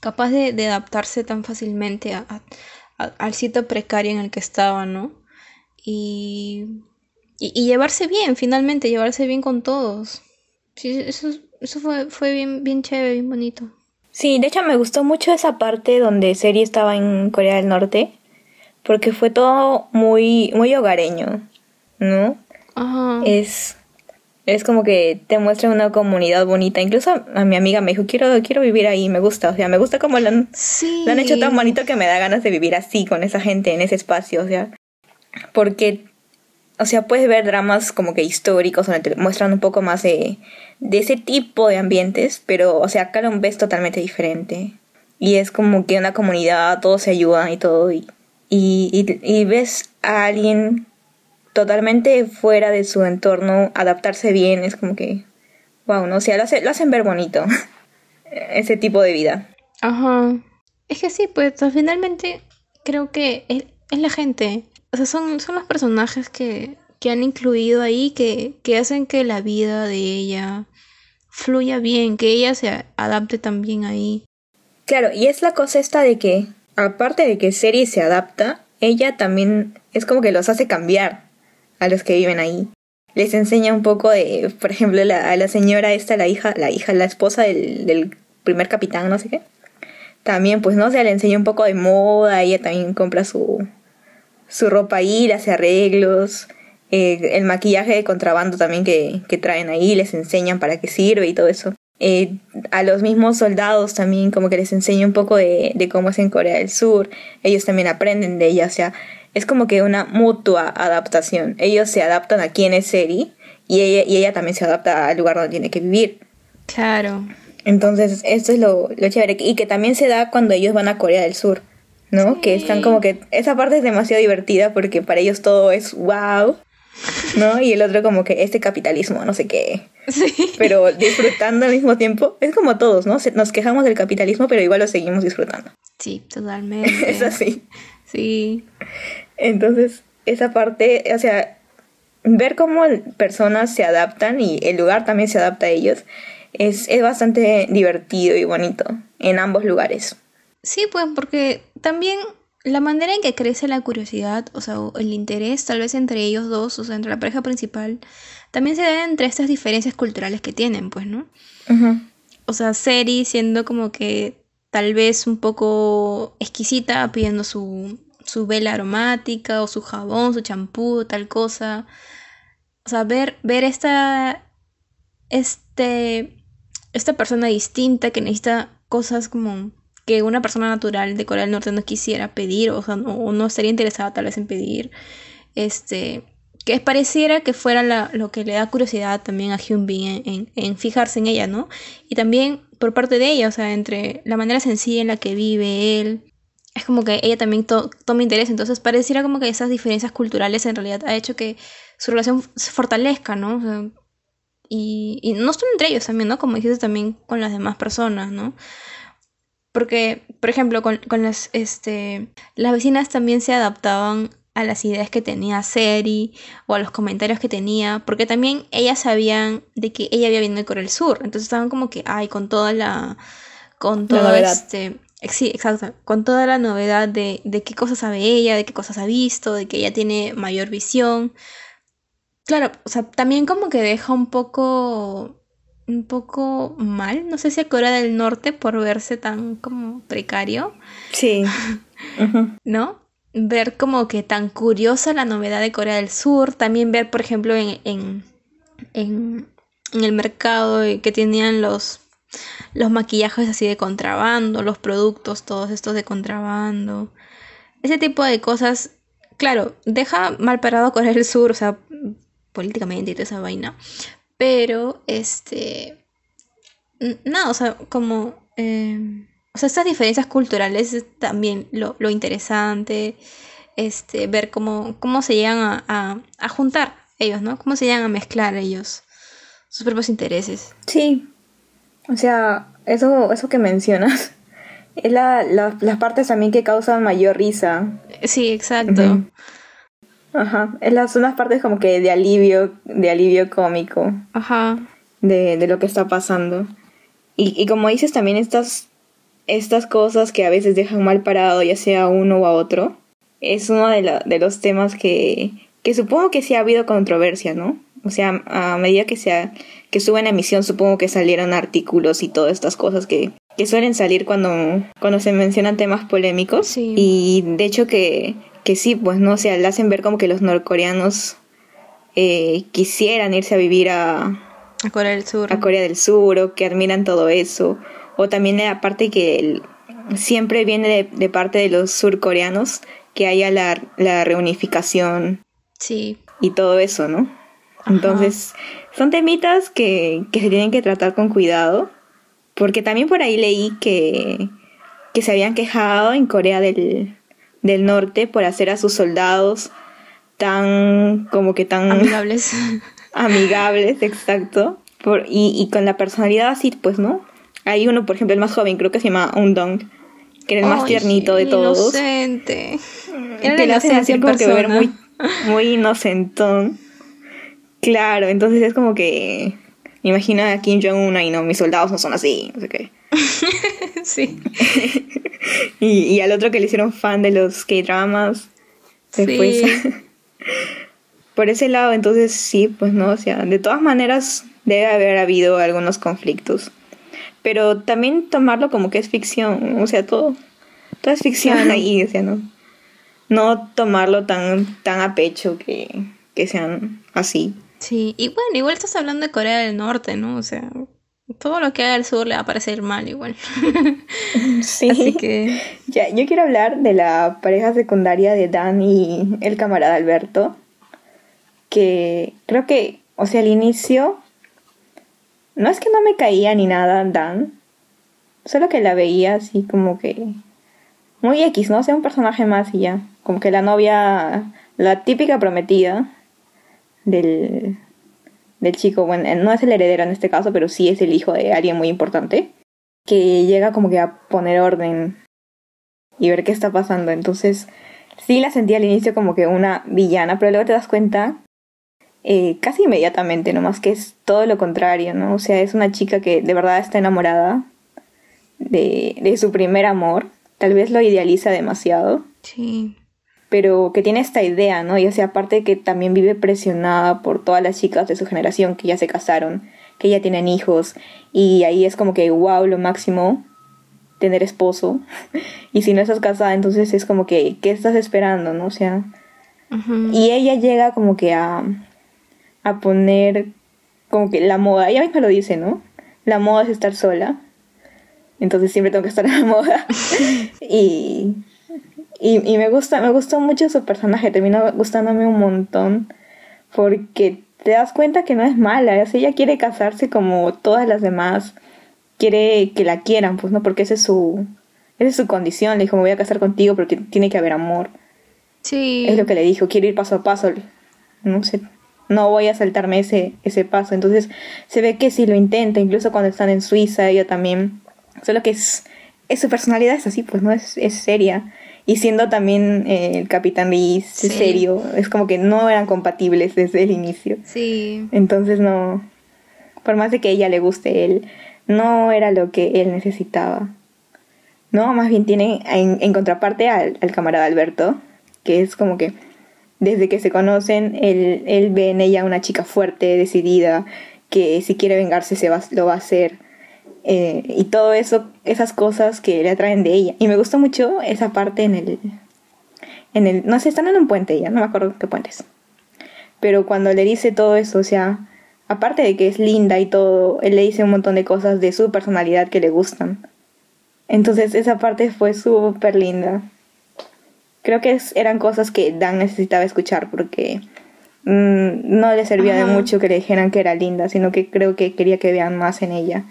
capaz de, adaptarse tan fácilmente a, al sitio precario en el que estaba, ¿no? Y, y, y, llevarse bien, finalmente, llevarse bien con todos. Sí, eso, eso fue, fue bien, bien chévere, bien bonito. Sí, de hecho me gustó mucho esa parte donde Seri estaba en Corea del Norte porque fue todo muy, muy hogareño, ¿no? Ajá. Es, es como que te muestra una comunidad bonita. Incluso a mi amiga me dijo, quiero, quiero vivir ahí, me gusta. O sea, me gusta como lo han, sí. lo han hecho tan bonito que me da ganas de vivir así, con esa gente, en ese espacio. O sea, porque, o sea, puedes ver dramas como que históricos donde te muestran un poco más de, de ese tipo de ambientes, pero, o sea, acá lo ves totalmente diferente. Y es como que una comunidad, todos se ayudan y todo, y y, y, y, ves a alguien totalmente fuera de su entorno adaptarse bien, es como que, wow, no o sea, lo, hace, lo hacen ver bonito, ese tipo de vida. Ajá. Es que sí, pues finalmente creo que es, es la gente, o sea, son, son los personajes que, que han incluido ahí que, que hacen que la vida de ella fluya bien, que ella se adapte también ahí. Claro, y es la cosa esta de que aparte de que Seri se adapta, ella también es como que los hace cambiar a los que viven ahí. Les enseña un poco de, por ejemplo, la, a la señora esta, la hija, la hija, la esposa del, primer capitán, no sé qué. También, pues, no sé, le enseña un poco de moda, ella también compra su, su ropa ahí, hace arreglos, eh, el maquillaje de contrabando también que, que traen ahí, les enseñan para qué sirve y todo eso. Eh, a los mismos soldados también como que les enseña un poco de, de, cómo es en Corea del Sur, ellos también aprenden de ella, o sea, es como que una mutua adaptación, ellos se adaptan a quién es Seri y ella, y ella también se adapta al lugar donde tiene que vivir. Claro. Entonces, esto es lo, lo chévere y que también se da cuando ellos van a Corea del Sur, ¿no? Sí. Que están como que, esa parte es demasiado divertida porque para ellos todo es wow, ¿no? Y el otro como que este capitalismo, no sé qué. Sí. Pero disfrutando al mismo tiempo. Es como todos, ¿no? Nos quejamos del capitalismo, pero igual lo seguimos disfrutando. Sí, totalmente. es así. Sí. Entonces, esa parte, o sea, ver cómo personas se adaptan y el lugar también se adapta a ellos, es, es bastante divertido y bonito en ambos lugares. Sí, pues porque también la manera en que crece la curiosidad, o sea, el interés tal vez entre ellos dos, o sea, entre la pareja principal, también se da entre estas diferencias culturales que tienen, pues, ¿no? Uh -huh. O sea, Seri siendo como que tal vez un poco exquisita, pidiendo su, su vela aromática o su jabón, su champú, tal cosa. O sea, ver, ver esta, este, esta persona distinta que necesita cosas como que una persona natural de Corea del Norte no quisiera pedir, o sea, no, no estaría interesada tal vez en pedir. Este, que pareciera que fuera lo que le da curiosidad también a Hyun Bin en, fijarse en ella, ¿no? Y también por parte de ella, o sea, entre la manera sencilla en la que vive él, es como que ella también toma interés, entonces pareciera como que esas diferencias culturales en realidad ha hecho que su relación se fortalezca, ¿no? y, no solo entre ellos también, ¿no? Como dijiste también con las demás personas, ¿no? Porque, por ejemplo, con, las, este, las vecinas también se adaptaban a las ideas que tenía Seri o a los comentarios que tenía, porque también ellas sabían de que ella había venido de Corea del Sur, entonces estaban como que, ay, con toda la, con toda este, sí, exacto, con toda la novedad de, de qué cosas sabe ella, de qué cosas ha visto, de que ella tiene mayor visión. Claro, o sea, también como que deja un poco un poco mal, no sé si a Corea del Norte por verse tan como precario. Sí. ¿No? Ver como que tan curiosa la novedad de Corea del Sur, también ver, por ejemplo, en, en, en, el mercado que tenían los, los maquillajes así de contrabando, los productos, todos estos de contrabando. Ese tipo de cosas, claro, deja mal parado Corea del Sur, o sea, políticamente y toda esa vaina. Pero, este, no, o sea, como, em, o sea, estas diferencias culturales es también lo, interesante, este, ver cómo, cómo se llegan a, a, juntar ellos, ¿no? Cómo se llegan a mezclar ellos, sus propios intereses. Sí, o sea, eso, eso que mencionas, es la, las partes también que causan mayor risa. Sí, exacto. Ajá, es las, unas partes como que de alivio, de alivio cómico. Ajá. De, de lo que está pasando. Y, y como dices también estas, estas cosas que a veces dejan mal parado, ya sea a uno o a otro, es uno de, la, de los temas que, que supongo que sí ha habido controversia, ¿no? O sea, a medida que sea que suben emisión, supongo que salieron artículos y todas estas cosas que, que suelen salir cuando, cuando se mencionan temas polémicos. Sí. Y de hecho que que sí, pues no, o sea, le hacen ver como que los norcoreanos eh, quisieran irse a vivir a, a Corea del Sur. A Corea del Sur, o que admiran todo eso. O también la parte que siempre viene de, parte de los surcoreanos que haya la, la reunificación. Sí. Y todo eso, ¿no? Entonces, son temitas que, que se tienen que tratar con cuidado. Porque también por ahí leí que, que se habían quejado en Corea del, del norte por hacer a sus soldados tan como que tan amigables amigables exacto por, y, y, con la personalidad así pues no hay uno por ejemplo el más joven creo que se llama Undong que era el más tiernito de todos inocente era que lo hacen así como que ver muy muy inocentón claro entonces es como que imagina a Kim Jong Un y no mis soldados no son así no sé qué sí y, al otro que le hicieron fan de los K-dramas. Después. Por ese lado, entonces sí, pues no, o sea, de todas maneras debe haber habido algunos conflictos. Pero también tomarlo como que es ficción, o sea, todo, todo es ficción ahí, o sea, no, no tomarlo tan, tan a pecho que, que sean así. Sí, y bueno, igual estás hablando de Corea del Norte, ¿no? O sea, todo lo que haga el sur le va a parecer mal igual. sí. Así que... Ya, yo quiero hablar de la pareja secundaria de Dan y el camarada Alberto. Que creo que, o sea, al inicio, no es que no me caía ni nada Dan, solo que la veía así como que muy X, ¿no? O sea, un personaje más y ya. Como que la novia, la típica prometida del, del chico, bueno, no es el heredero en este caso, pero sí es el hijo de alguien muy importante, que llega como que a poner orden y ver qué está pasando. Entonces, sí la sentí al inicio como que una villana, pero luego te das cuenta eh, casi inmediatamente, nomás que es todo lo contrario, ¿no? O sea, es una chica que de verdad está enamorada de, de su primer amor. Tal vez lo idealiza demasiado. Sí pero que tiene esta idea, ¿no? Y o sea, aparte que también vive presionada por todas las chicas de su generación que ya se casaron, que ya tienen hijos, y ahí es como que, wow, lo máximo, tener esposo, y si no estás casada, entonces es como que, ¿qué estás esperando, no? O sea, y ella llega como que a, a poner como que la moda, ella misma lo dice, ¿no? la moda es estar sola. Entonces siempre tengo que estar en la moda. y, y, me gusta, me gustó mucho su personaje, terminó gustándome un montón. Porque te das cuenta que no es mala, ella quiere casarse como todas las demás, quiere que la quieran, pues no, porque esa es su, esa es su condición, le dijo, me voy a casar contigo porque tiene que haber amor. Sí. Es lo que le dijo, quiero ir paso a paso, no sé, no voy a saltarme ese, ese paso. Entonces se ve que si lo intenta, incluso cuando están en Suiza, ella también, solo que es, es su personalidad es así, pues no es, es seria. Y siendo también eh, el Capitán Reese serio, es como que no eran compatibles desde el inicio. Sí. Entonces no, por más de que ella le guste él, no era lo que él necesitaba. No, más bien tiene en, contraparte al, al, camarada Alberto, que es como que desde que se conocen, él, él ve en ella una chica fuerte, decidida, que si quiere vengarse se va, lo va a hacer eh, y todo eso, esas cosas que le atraen de ella. Y me gusta mucho esa parte en el, en el, no sé, están en un puente ya, no me acuerdo qué puente es. Pero cuando le dice todo eso, o sea, aparte de que es linda y todo, él le dice un montón de cosas de su personalidad que le gustan. Entonces esa parte fue súper linda. Creo que eran cosas que Dan necesitaba escuchar porque mm, no le servía de mucho que le dijeran que era linda, sino que creo que quería que vean más en ella.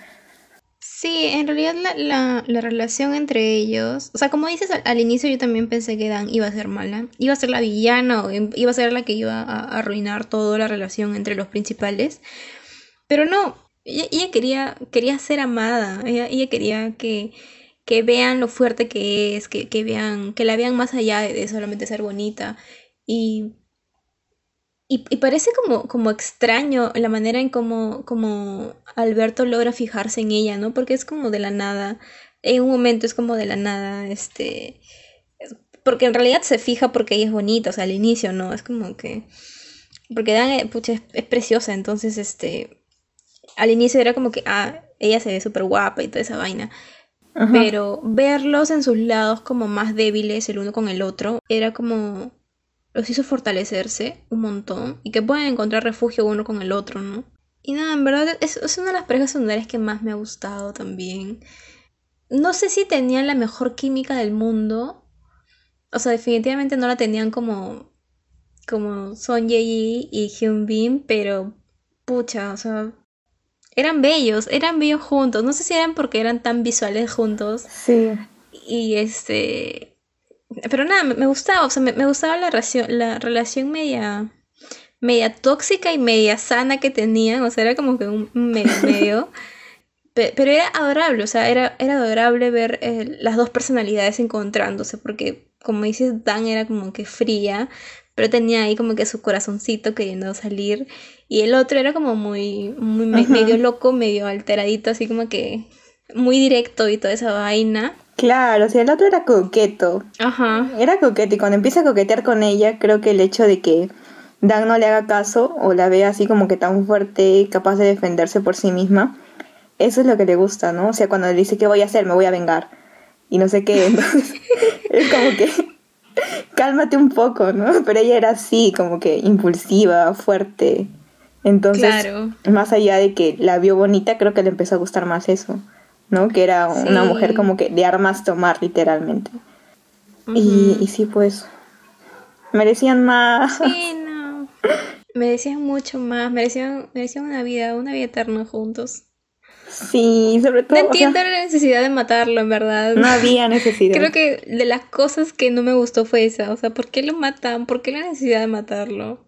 Sí, en realidad la, la, relación entre ellos, o sea, como dices al, inicio yo también pensé que Dan iba a ser mala, iba a ser la villana o iba a ser la que iba a, arruinar toda la relación entre los principales, pero no, ella, quería, quería ser amada, ella, ella quería que, que vean lo fuerte que es, que, que vean, que la vean más allá de solamente ser bonita y y, parece como, como extraño la manera en cómo como Alberto logra fijarse en ella, ¿no? Porque es como de la nada. En un momento es como de la nada, este. Porque en realidad se fija porque ella es bonita, o sea, al inicio, ¿no? Es como que. Porque Dan, eh, pucha, es, preciosa, entonces, este. Al inicio era como que, ah, ella se ve súper guapa y toda esa vaina. Pero verlos en sus lados como más débiles el uno con el otro era como los hizo fortalecerse un montón y que pueden encontrar refugio uno con el otro, ¿no? Y nada, en verdad es, es una de las parejas secundarias que más me ha gustado también. No sé si tenían la mejor química del mundo. O sea, definitivamente no la tenían como como Son Ye y Hyun Bin, pero pucha, o sea, eran bellos, eran bellos juntos. No sé si eran porque eran tan visuales juntos. Sí. Y este pero nada, me, gustaba, o sea, me, gustaba la relación, la relación media, media tóxica y media sana que tenían, o sea, era como que un medio, pero era adorable, o sea, era, era adorable ver eh, las dos personalidades encontrándose, porque como dices, Dan era como que fría, pero tenía ahí como que su corazoncito queriendo salir, y el otro era como muy, muy medio loco, medio alteradito, así como que muy directo y toda esa vaina. Claro, o sea, el otro era coqueto. Ajá. Era coqueto y cuando empieza a coquetear con ella, creo que el hecho de que Dan no le haga caso o la vea así como que tan fuerte, capaz de defenderse por sí misma, eso es lo que le gusta, ¿no? O sea, cuando le dice, ¿qué voy a hacer? Me voy a vengar. Y no sé qué, entonces es como que cálmate un poco, ¿no? Pero ella era así, como que impulsiva, fuerte. Entonces, más allá de que la vio bonita, creo que le empezó a gustar más eso. ¿no? Que era una mujer como que de armas tomar literalmente. y, y, sí, pues, merecían más. Sí, no. Merecían mucho más, merecían, merecían una vida, una vida eterna juntos. Sí, sobre todo. No entiendo la necesidad de matarlo, en verdad. No había necesidad. Creo que de las cosas que no me gustó fue esa. O sea, ¿por qué lo matan? ¿Por qué la necesidad de matarlo?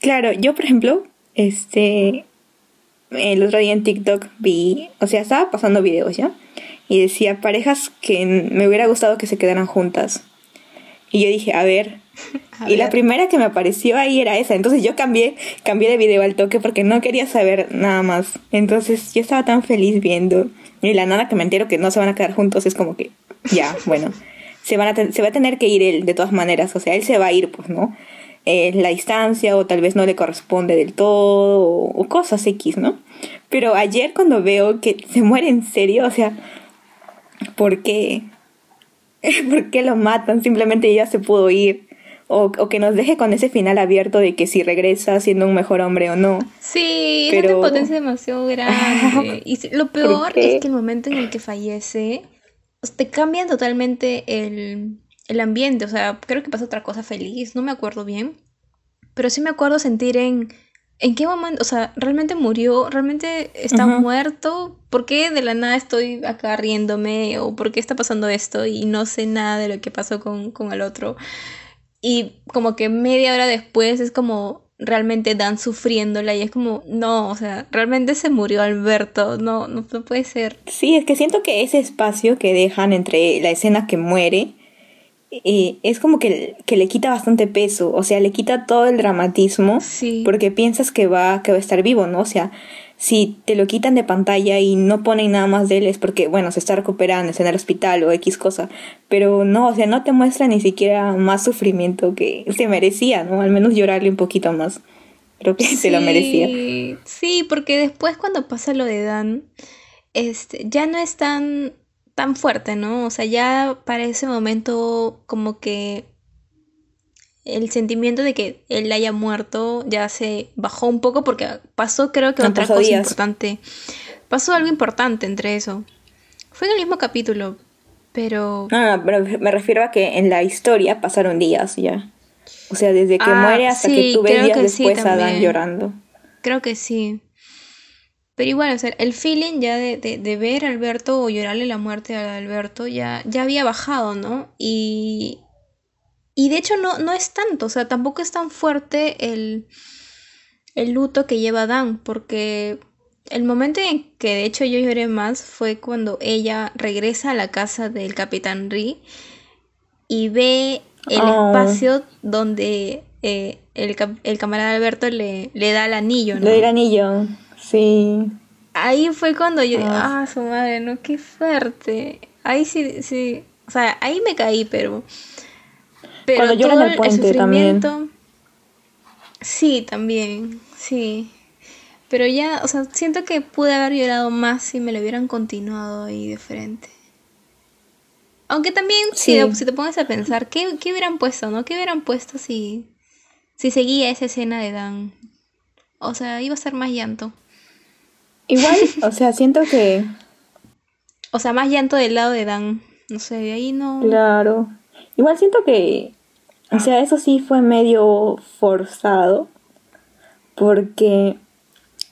Claro, yo, por ejemplo, este, el otro día en TikTok vi, o sea, estaba pasando videos ya, y decía parejas que me hubiera gustado que se quedaran juntas. Y yo dije, a ver. y la primera que me apareció ahí era esa. Entonces yo cambié, cambié de video al toque porque no quería saber nada más. Entonces yo estaba tan feliz viendo. Y la nada que me entero que no se van a quedar juntos es como que, ya, bueno, se, van a se va a tener que ir él de todas maneras. O sea, él se va a ir, pues, ¿no? Eh, la distancia o tal vez no le corresponde del todo o, cosas X, ¿no? Pero ayer cuando veo que se muere en serio, o sea, ¿por qué? ¿Por qué lo matan? Simplemente ya se pudo ir. o, o, que nos deje con ese final abierto de que si regresa siendo un mejor hombre o no. Sí, pero... es una potencia demasiado grande. y lo peor es que el momento en el que fallece, te cambian totalmente el, el ambiente. O sea, creo que pasa otra cosa feliz, no me acuerdo bien. Pero sí me acuerdo sentir en ¿En qué momento? O sea, ¿realmente murió? ¿Realmente está muerto? ¿Por qué de la nada estoy acá riéndome? ¿O por qué está pasando esto? Y no sé nada de lo que pasó con, con el otro. Y como que media hora después es como realmente Dan sufriéndola y es como, no, o sea, realmente se murió Alberto, no, no, no puede ser. Sí, es que siento que ese espacio que dejan entre la escena que muere es como que, que, le quita bastante peso, o sea, le quita todo el dramatismo porque piensas que va, que va a estar vivo, ¿no? O sea, si te lo quitan de pantalla y no ponen nada más de él es porque, bueno, se está recuperando, está en el hospital o X cosa, pero no, o sea, no te muestra ni siquiera más sufrimiento que se merecía, ¿no? Al menos llorarle un poquito más. Creo que se lo merecía. Sí, porque después cuando pasa lo de Dan, este, ya no es tan tan fuerte, ¿no? O sea, ya para ese momento como que el sentimiento de que él haya muerto ya se bajó un poco porque pasó creo que otra cosa importante. Pasó algo importante entre eso. Fue en el mismo capítulo, pero... Ah, pero me refiero a que en la historia pasaron días ya. O sea, desde que ah, muere hasta que tú ves días después a Dan llorando. Creo que sí. Pero igual, o sea, el feeling ya de, de, ver a Alberto o llorarle la muerte a Alberto ya, ya había bajado, ¿no? Y, y de hecho no, no es tanto, o sea, tampoco es tan fuerte el, el luto que lleva Dan, porque el momento en que de hecho yo lloré más fue cuando ella regresa a la casa del capitán Ri y ve el oh. espacio donde eh, el, el, camarada Alberto le, le da el anillo, ¿no? Le da el anillo. Sí. Ahí fue cuando yo ah. ah, su madre, no, qué fuerte. Ahí sí, sí. O sea, ahí me caí, pero. Pero cuando todo el, el sufrimiento. También. Sí, también. Sí. Pero ya, o sea, siento que pude haber llorado más si me lo hubieran continuado ahí de frente. Aunque también, si, si, te pones a pensar, ¿qué, ¿qué, hubieran puesto, no? ¿Qué hubieran puesto si, si seguía esa escena de Dan? O sea, iba a ser más llanto. Igual, o sea, siento que... O sea, más llanto del lado de Dan. No sé, de ahí no... Claro. Igual siento que... O sea, eso sí fue medio forzado. Porque...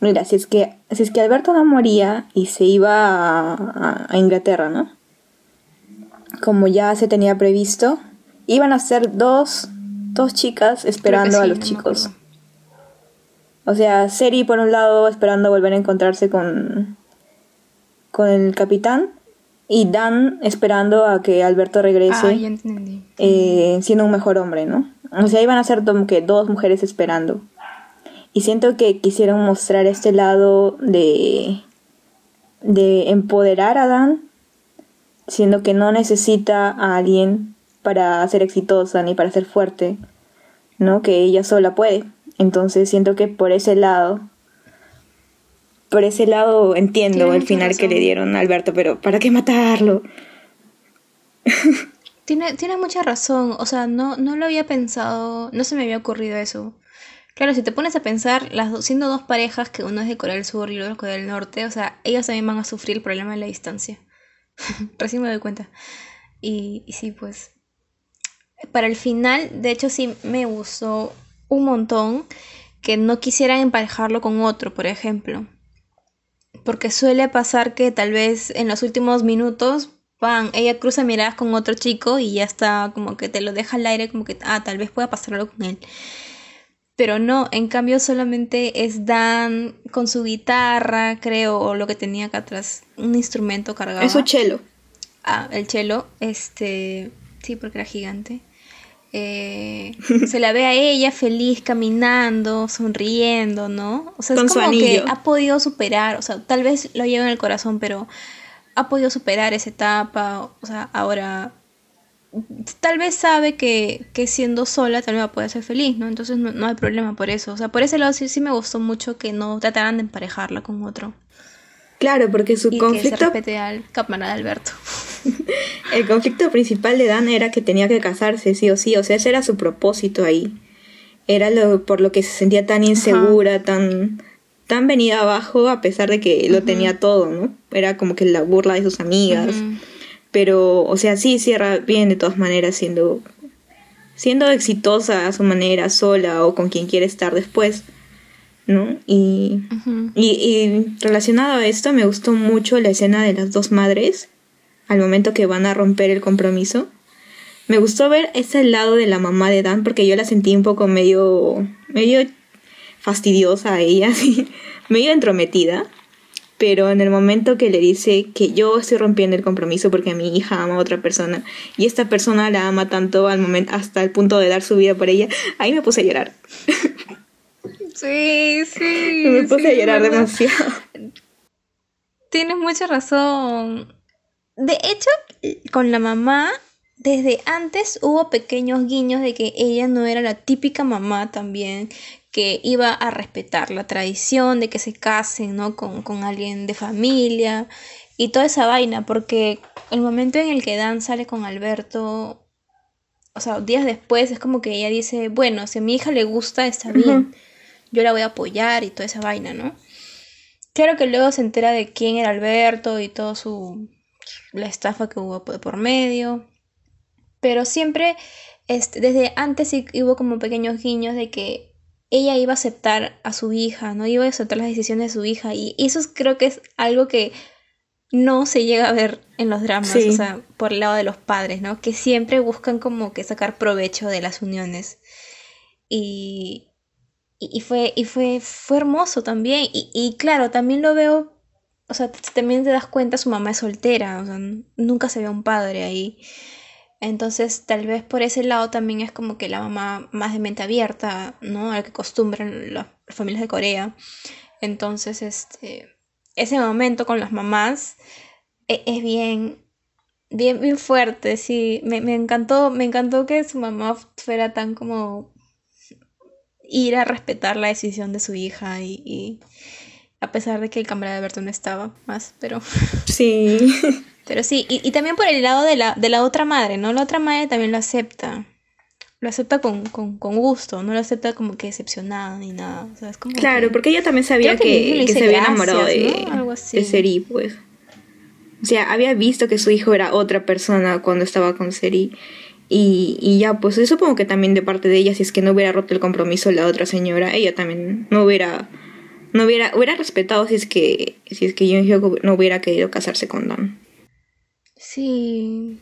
Mira, si es que, si es que Alberto no moría y se iba a, Inglaterra, ¿no? Como ya se tenía previsto, iban a ser dos, dos chicas esperando a los chicos. O sea, Seri por un lado esperando volver a encontrarse con, con el capitán y Dan esperando a que Alberto regrese ah, eh, siendo un mejor hombre, ¿no? O sea, iban a ser que dos mujeres esperando. Y siento que quisieron mostrar este lado de, de empoderar a Dan, siendo que no necesita a alguien para ser exitosa ni para ser fuerte, ¿no? Que ella sola puede. Entonces siento que por ese lado, por ese lado entiendo el final que le dieron a Alberto, pero ¿para qué matarlo? tiene, tiene mucha razón, o sea, no, no lo había pensado, no se me había ocurrido eso. Claro, si te pones a pensar, las siendo dos parejas, que uno es de Corea del Sur y otro es de Corea del Norte, o sea, ellos también van a sufrir el problema de la distancia. Recién me doy cuenta. Y, y sí, pues. Para el final, de hecho, sí me gustó un montón que no quisieran emparejarlo con otro, por ejemplo. Porque suele pasar que tal vez en los últimos minutos, van, ella cruza miradas con otro chico y ya está como que te lo deja al aire, como que, ah, tal vez pueda pasar algo con él. Pero no, en cambio solamente es Dan con su guitarra, creo, o lo que tenía acá atrás, un instrumento cargado. Es su chelo. Ah, el chelo, este, sí, porque era gigante. Eh, se la ve a ella feliz caminando, sonriendo, ¿no? O sea, es como que ha podido superar, o sea, tal vez lo lleva en el corazón, pero ha podido superar esa etapa, o sea, ahora tal vez sabe que, que siendo sola tal vez va a poder ser feliz, ¿no? Entonces no, hay problema por eso. O sea, por ese lado sí, sí me gustó mucho que no trataran de emparejarla con otro. Claro, porque su y conflicto... Que se al camarada Alberto. el conflicto principal de Dan era que tenía que casarse, sí o sí. O sea, ese era su propósito ahí. Era lo por lo que se sentía tan insegura, tan tan venida abajo a pesar de que lo tenía todo, ¿no? Era como que la burla de sus amigas. Pero, o sea, sí cierra bien de todas maneras siendo siendo exitosa a su manera, sola o con quien quiere estar después. ¿no? Y, y, relacionado a esto, me gustó mucho la escena de las dos madres al momento que van a romper el compromiso. Me gustó ver ese lado de la mamá de Dan porque yo la sentí un poco medio, medio fastidiosa a ella, así, medio entrometida. Pero en el momento que le dice que yo estoy rompiendo el compromiso porque mi hija ama a otra persona y esta persona la ama tanto al momento hasta el punto de dar su vida por ella, ahí me puse a llorar. Sí, sí. Me puse a llorar demasiado. Tienes mucha razón. De hecho, con la mamá, desde antes hubo pequeños guiños de que ella no era la típica mamá también que iba a respetar la tradición de que se casen, ¿no? Con, con alguien de familia y toda esa vaina, porque el momento en el que Dan sale con Alberto, o sea, días después es como que ella dice, bueno, si a mi hija le gusta, está bien yo la voy a apoyar y toda esa vaina, ¿no? Claro que luego se entera de quién era Alberto y todo su la estafa que hubo por medio. Pero siempre, este, desde antes sí hubo como pequeños guiños de que ella iba a aceptar a su hija, ¿no? Iba a aceptar las decisiones de su hija. Y eso creo que es algo que no se llega a ver en los dramas, o sea, por el lado de los padres, ¿no? Que siempre buscan como que sacar provecho de las uniones. Y, y, fue, y fue, fue hermoso también. Y, y, claro, también lo veo, o sea, también te das cuenta, su mamá es soltera, o sea, nunca se ve un padre ahí. Entonces, tal vez por ese lado también es como que la mamá más de mente abierta, ¿no? A lo que acostumbran las familias de Corea. Entonces, este, ese momento con las mamás e, es, bien, bien, bien fuerte, sí. Me, me encantó, me encantó que su mamá fuera tan como ir a respetar la decisión de su hija y, a pesar de que el camarada de Alberto no estaba más, pero... Sí. Pero sí, y, también por el lado de la, de la otra madre, ¿no? La otra madre también lo acepta. Lo acepta con, gusto, no lo acepta como que decepcionada ni nada. claro, porque ella también sabía que, se había enamorado de, de Seri, pues. O sea, había visto que su hijo era otra persona cuando estaba con Seri. Y, y ya, pues yo supongo que también de parte de ella, si es que no hubiera roto el compromiso la otra señora, ella también no hubiera, no hubiera, hubiera respetado si es que, si es que Hyuk no hubiera querido casarse con Dan. Sí.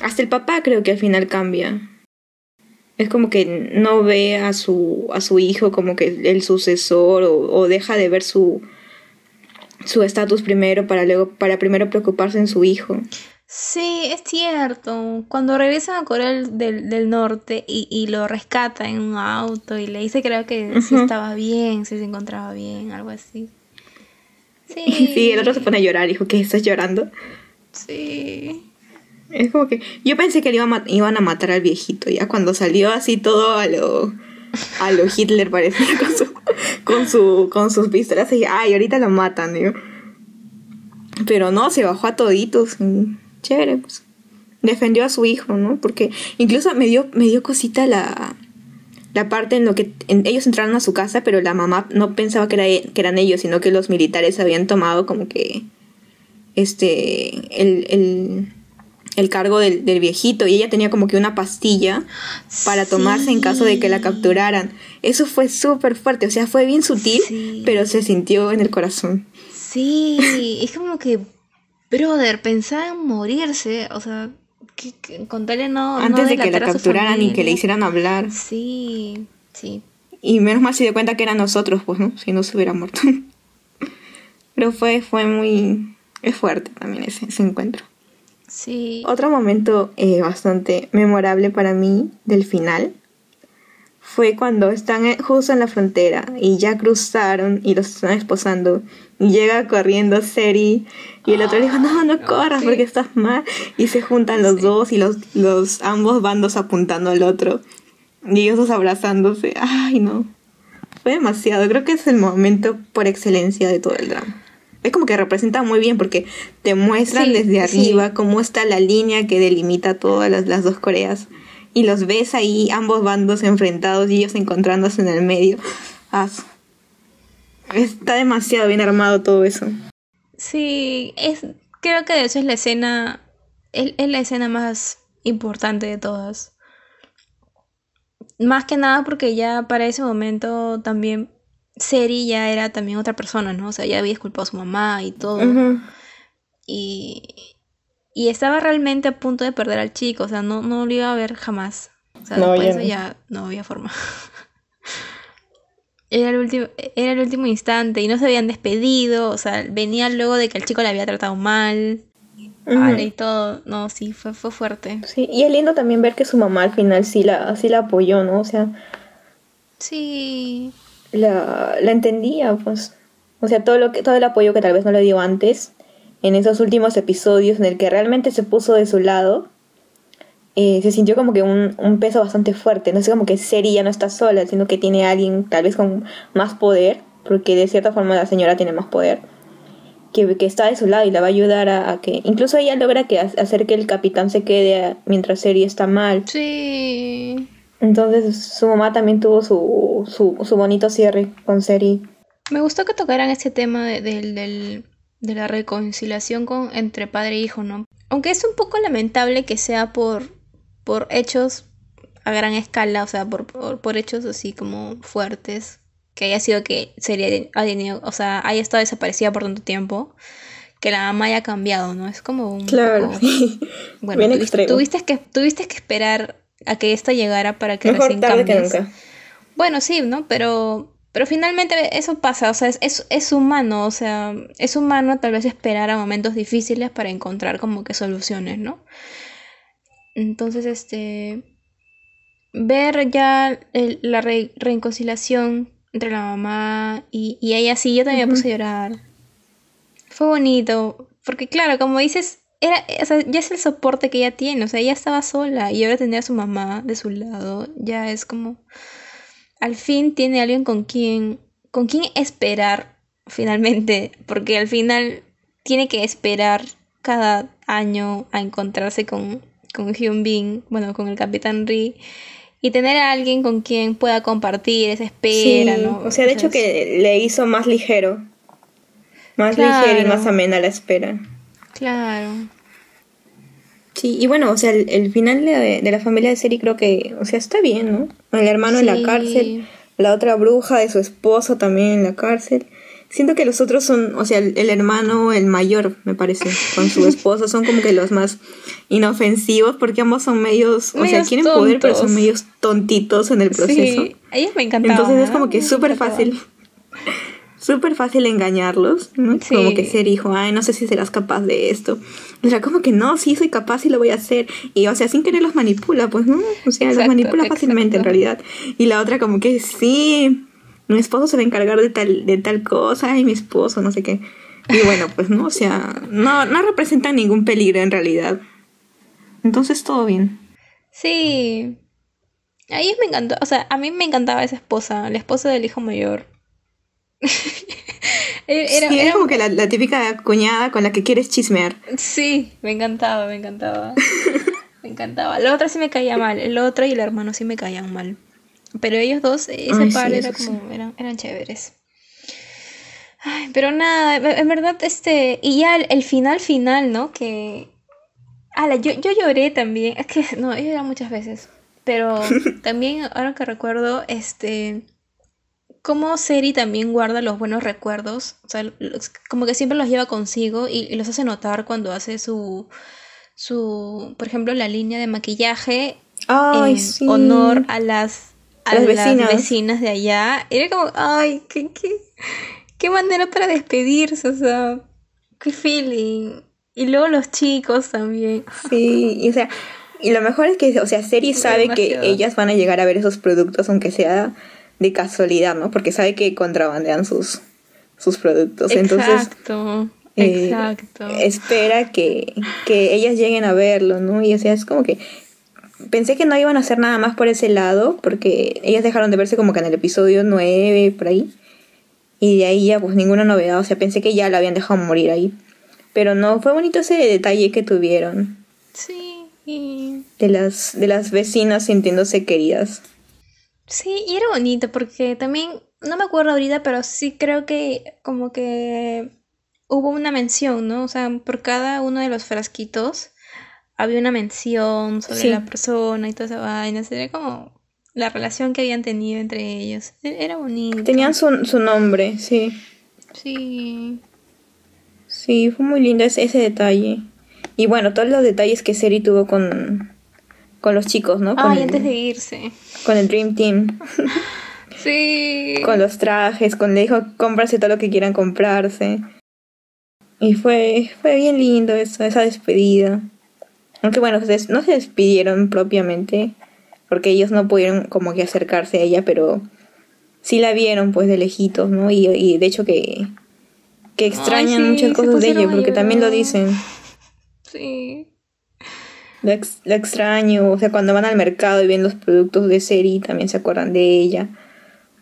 Hasta el papá creo que al final cambia. Es como que no ve a su, a su hijo como que el sucesor o, o deja de ver su su estatus primero para luego para primero preocuparse en su hijo. Sí, es cierto. Cuando regresan a Corea del, Norte y, lo rescata en un auto y le dice creo que si estaba bien, si se encontraba bien, algo así. Sí. Sí, el otro se pone a llorar, dijo, ¿qué? ¿Estás llorando? Sí. Es como que yo pensé que le iban a matar al viejito, ya cuando salió así todo a lo a lo Hitler con su con su con sus pistolas y ay, ahorita lo matan, digo. Pero no, se bajó a toditos chévere, pues. Defendió a su hijo, ¿no? Porque incluso me dio, me dio cosita la, la parte en lo que ellos entraron a su casa, pero la mamá no pensaba que, era, que eran ellos, sino que los militares habían tomado como que este el, el, el cargo del, del, viejito y ella tenía como que una pastilla para tomarse en caso de que la capturaran. Eso fue súper fuerte, o sea, fue bien sutil, pero se sintió en el corazón. Sí, es como que Brother, pensaba en morirse, o sea, que, no. Antes de que la capturaran y que le hicieran hablar. Sí, sí. Y menos mal se dio cuenta que eran nosotros, pues, ¿no? Si no se hubiera muerto. Pero fue, fue muy. Es fuerte también ese, ese encuentro. Sí. Otro momento eh, bastante memorable para mí del final fue cuando están eh, justo en la frontera y ya cruzaron y los están esposando. Llega corriendo Seri y el otro le dijo, no, no corras porque estás mal. Y se juntan los dos y los, los ambos bandos apuntando al otro. Y ellos dos abrazándose. Ay, no. Fue demasiado. Creo que es el momento por excelencia de todo el drama. es como que representa muy bien porque te muestran desde arriba cómo está la línea que delimita todas las, las, dos Coreas y los ves ahí ambos bandos enfrentados y ellos encontrándose en el medio. Ah, está demasiado bien armado todo eso. Sí, es, creo que esa es la escena, es, es la escena más importante de todas. Más que nada porque ya para ese momento también Seri ya era también otra persona, ¿no? O sea, ya había disculpado a su mamá y todo. y, y estaba realmente a punto de perder al chico, o sea, no, no lo iba a ver jamás. O sea, no, después ya, eso ya no había forma. era, el último, era el último instante y no se habían despedido, o sea, venía luego de que el chico le había tratado mal. y todo, no, sí, fue, fue fuerte. Sí, y es lindo también ver que su mamá al final sí la, sí la apoyó, ¿no? O sea... Sí la, la entendía, pues. O sea, todo, lo que, todo el apoyo que tal vez no le dio antes, en esos últimos episodios en el que realmente se puso de su lado, eh, se sintió como que un, un, peso bastante fuerte. No sé, como que Seri ya no está sola, sino que tiene a alguien tal vez con más poder, porque de cierta forma la señora tiene más poder, que, que está de su lado y la va a ayudar a, a, que... Incluso ella logra que hacer que el capitán se quede mientras Seri está mal. Sí. Entonces su mamá también tuvo su, su, su bonito cierre con Seri. Me gustó que tocaran este tema de, de, de, la reconciliación con, entre padre e hijo, ¿no? Aunque es un poco lamentable que sea por, por hechos a gran escala, o sea, por, por, por hechos así como fuertes, que haya sido que Seri haya, o sea, haya estado desaparecida por tanto tiempo que la mamá haya cambiado, ¿no? Es como un claro. Poco... Bueno, Bien tuviste, tuviste, que, tuviste que esperar a que esta llegara para que Mejor tarde que nunca. Bueno, sí, ¿no? Pero, pero finalmente eso pasa, o sea, es, es, es, humano, o sea, es humano tal vez esperar a momentos difíciles para encontrar como que soluciones, ¿no? Entonces, este, ver ya el, la re, reconciliación entre la mamá y, y ella, sí, yo también me puse a llorar. Fue bonito, porque claro, como dices, era, o sea, ya es el soporte que ella tiene, o sea, ella estaba sola y ahora tenía a su mamá de su lado, ya es como, al fin tiene alguien con quien, con quien esperar, finalmente, porque al final tiene que esperar cada año a encontrarse con, con Hyun Bin, bueno, con el Capitán Ri, y tener a alguien con quien pueda compartir esa espera, ¿no? O sea, de hecho que le hizo más ligero, más ligero y más amena la espera. Claro. Sí, y bueno, o sea, el, el final de, de, la familia de Seri creo que, o sea, está bien, ¿no? El hermano sí. en la cárcel, la otra bruja de su esposo también en la cárcel. Siento que los otros son, o sea, el, el hermano, el mayor, me parece, con su esposo, son como que los más inofensivos, porque ambos son medios, o sea, quieren tontos. poder, pero son medios tontitos en el proceso. Sí, a ellos me encantaban. Entonces es como que súper fácil súper fácil engañarlos, ¿no? Sí. Como que ser hijo, ay, no sé si serás capaz de esto. O sea, como que no, sí soy capaz y lo voy a hacer. Y, o sea, sin querer los manipula, pues, ¿no? O sea, exacto, los manipula fácilmente exacto. en realidad. Y la otra como que sí, mi esposo se va a encargar de tal, de tal cosa y mi esposo, no sé qué. Y bueno, pues, ¿no? O sea, no, no representan ningún peligro en realidad. Entonces, todo bien. Sí. A ellos me encantó, o sea, a mí me encantaba esa esposa, la esposa del hijo mayor era, sí, era, como que la, la, típica cuñada con la que quieres chismear. Sí, me encantaba, me encantaba. me encantaba. La otra sí me caía mal, el otro y el hermano sí me caían mal. Pero ellos dos, ese Ay, par sí, era como, sí. eran, eran chéveres. Ay, pero nada, en verdad, este, y ya el, el final final, ¿no? Que, ala, yo, yo lloré también, es que, no, yo lloré muchas veces, pero también, ahora que recuerdo, este, cómo Seri también guarda los buenos recuerdos, o sea, como que siempre los lleva consigo y, y los hace notar cuando hace su, su, por ejemplo, la línea de maquillaje ay, en sí. honor a las, a las, las vecinas. vecinas de allá. Era como, ay, qué, qué, qué manera para despedirse, o sea, qué feeling. Y luego los chicos también. Sí, y o sea, y lo mejor es que, o sea, Seri sabe demasiado. que ellas van a llegar a ver esos productos, aunque sea de casualidad, ¿no? Porque sabe que contrabandean sus, sus productos. Exacto. Entonces, eh, exacto. espera que, que ellas lleguen a verlo, ¿no? Y o sea, es como que pensé que no iban a hacer nada más por ese lado, porque ellas dejaron de verse como que en el episodio 9, por ahí. Y de ahí ya pues ninguna novedad, o sea, pensé que ya la habían dejado morir ahí. Pero no, fue bonito ese detalle que tuvieron. Sí. Y... De las, de las vecinas sintiéndose queridas. Sí, y era bonito porque también, no me acuerdo ahorita, pero sí creo que como que hubo una mención, ¿no? O sea, por cada uno de los frasquitos había una mención sobre la persona y toda esa vaina. Sería como la relación que habían tenido entre ellos. E-, era bonito. Tenían su, su nombre, sí. Sí. Sí, fue muy lindo ese, ese detalle. Y bueno, todos los detalles que Seri tuvo con, con los chicos, ¿no? Con Ay, antes de irse. Con el Dream Team. sí. con los trajes, con le dijo, cómprase todo lo que quieran comprarse. Y fue, fue bien lindo eso, esa despedida. Aunque bueno, no se despidieron propiamente, porque ellos no pudieron como que acercarse a ella, pero sí la vieron pues de lejitos, ¿no? Y, y de hecho que, que extrañan muchas cosas de ella, porque también lo dicen. Sí. La, extraño, o sea, cuando van al mercado y ven los productos de Seri, también se acuerdan de ella.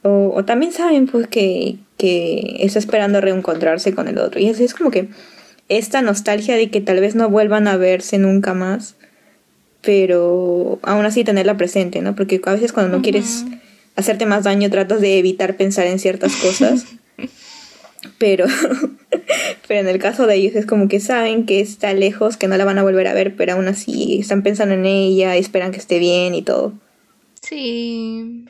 O, o también saben pues que, que está esperando reencontrarse con el otro. Y es, es como que esta nostalgia de que tal vez no vuelvan a verse nunca más, pero aún así tenerla presente, ¿no? Porque a veces cuando no quieres hacerte más daño tratas de evitar pensar en ciertas cosas. pero pero en el caso de ellos es como que saben que está lejos, que no la van a volver a ver, pero aún así están pensando en ella, esperan que esté bien y todo. Sí.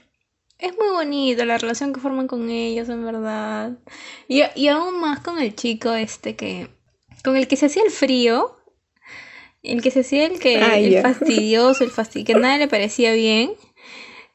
Es muy bonita la relación que forman con ellos, en verdad. Y, y aún más con el chico este que con el que se hacía el frío, el que se hacía el que el fastidioso, el fastid que nada le parecía bien.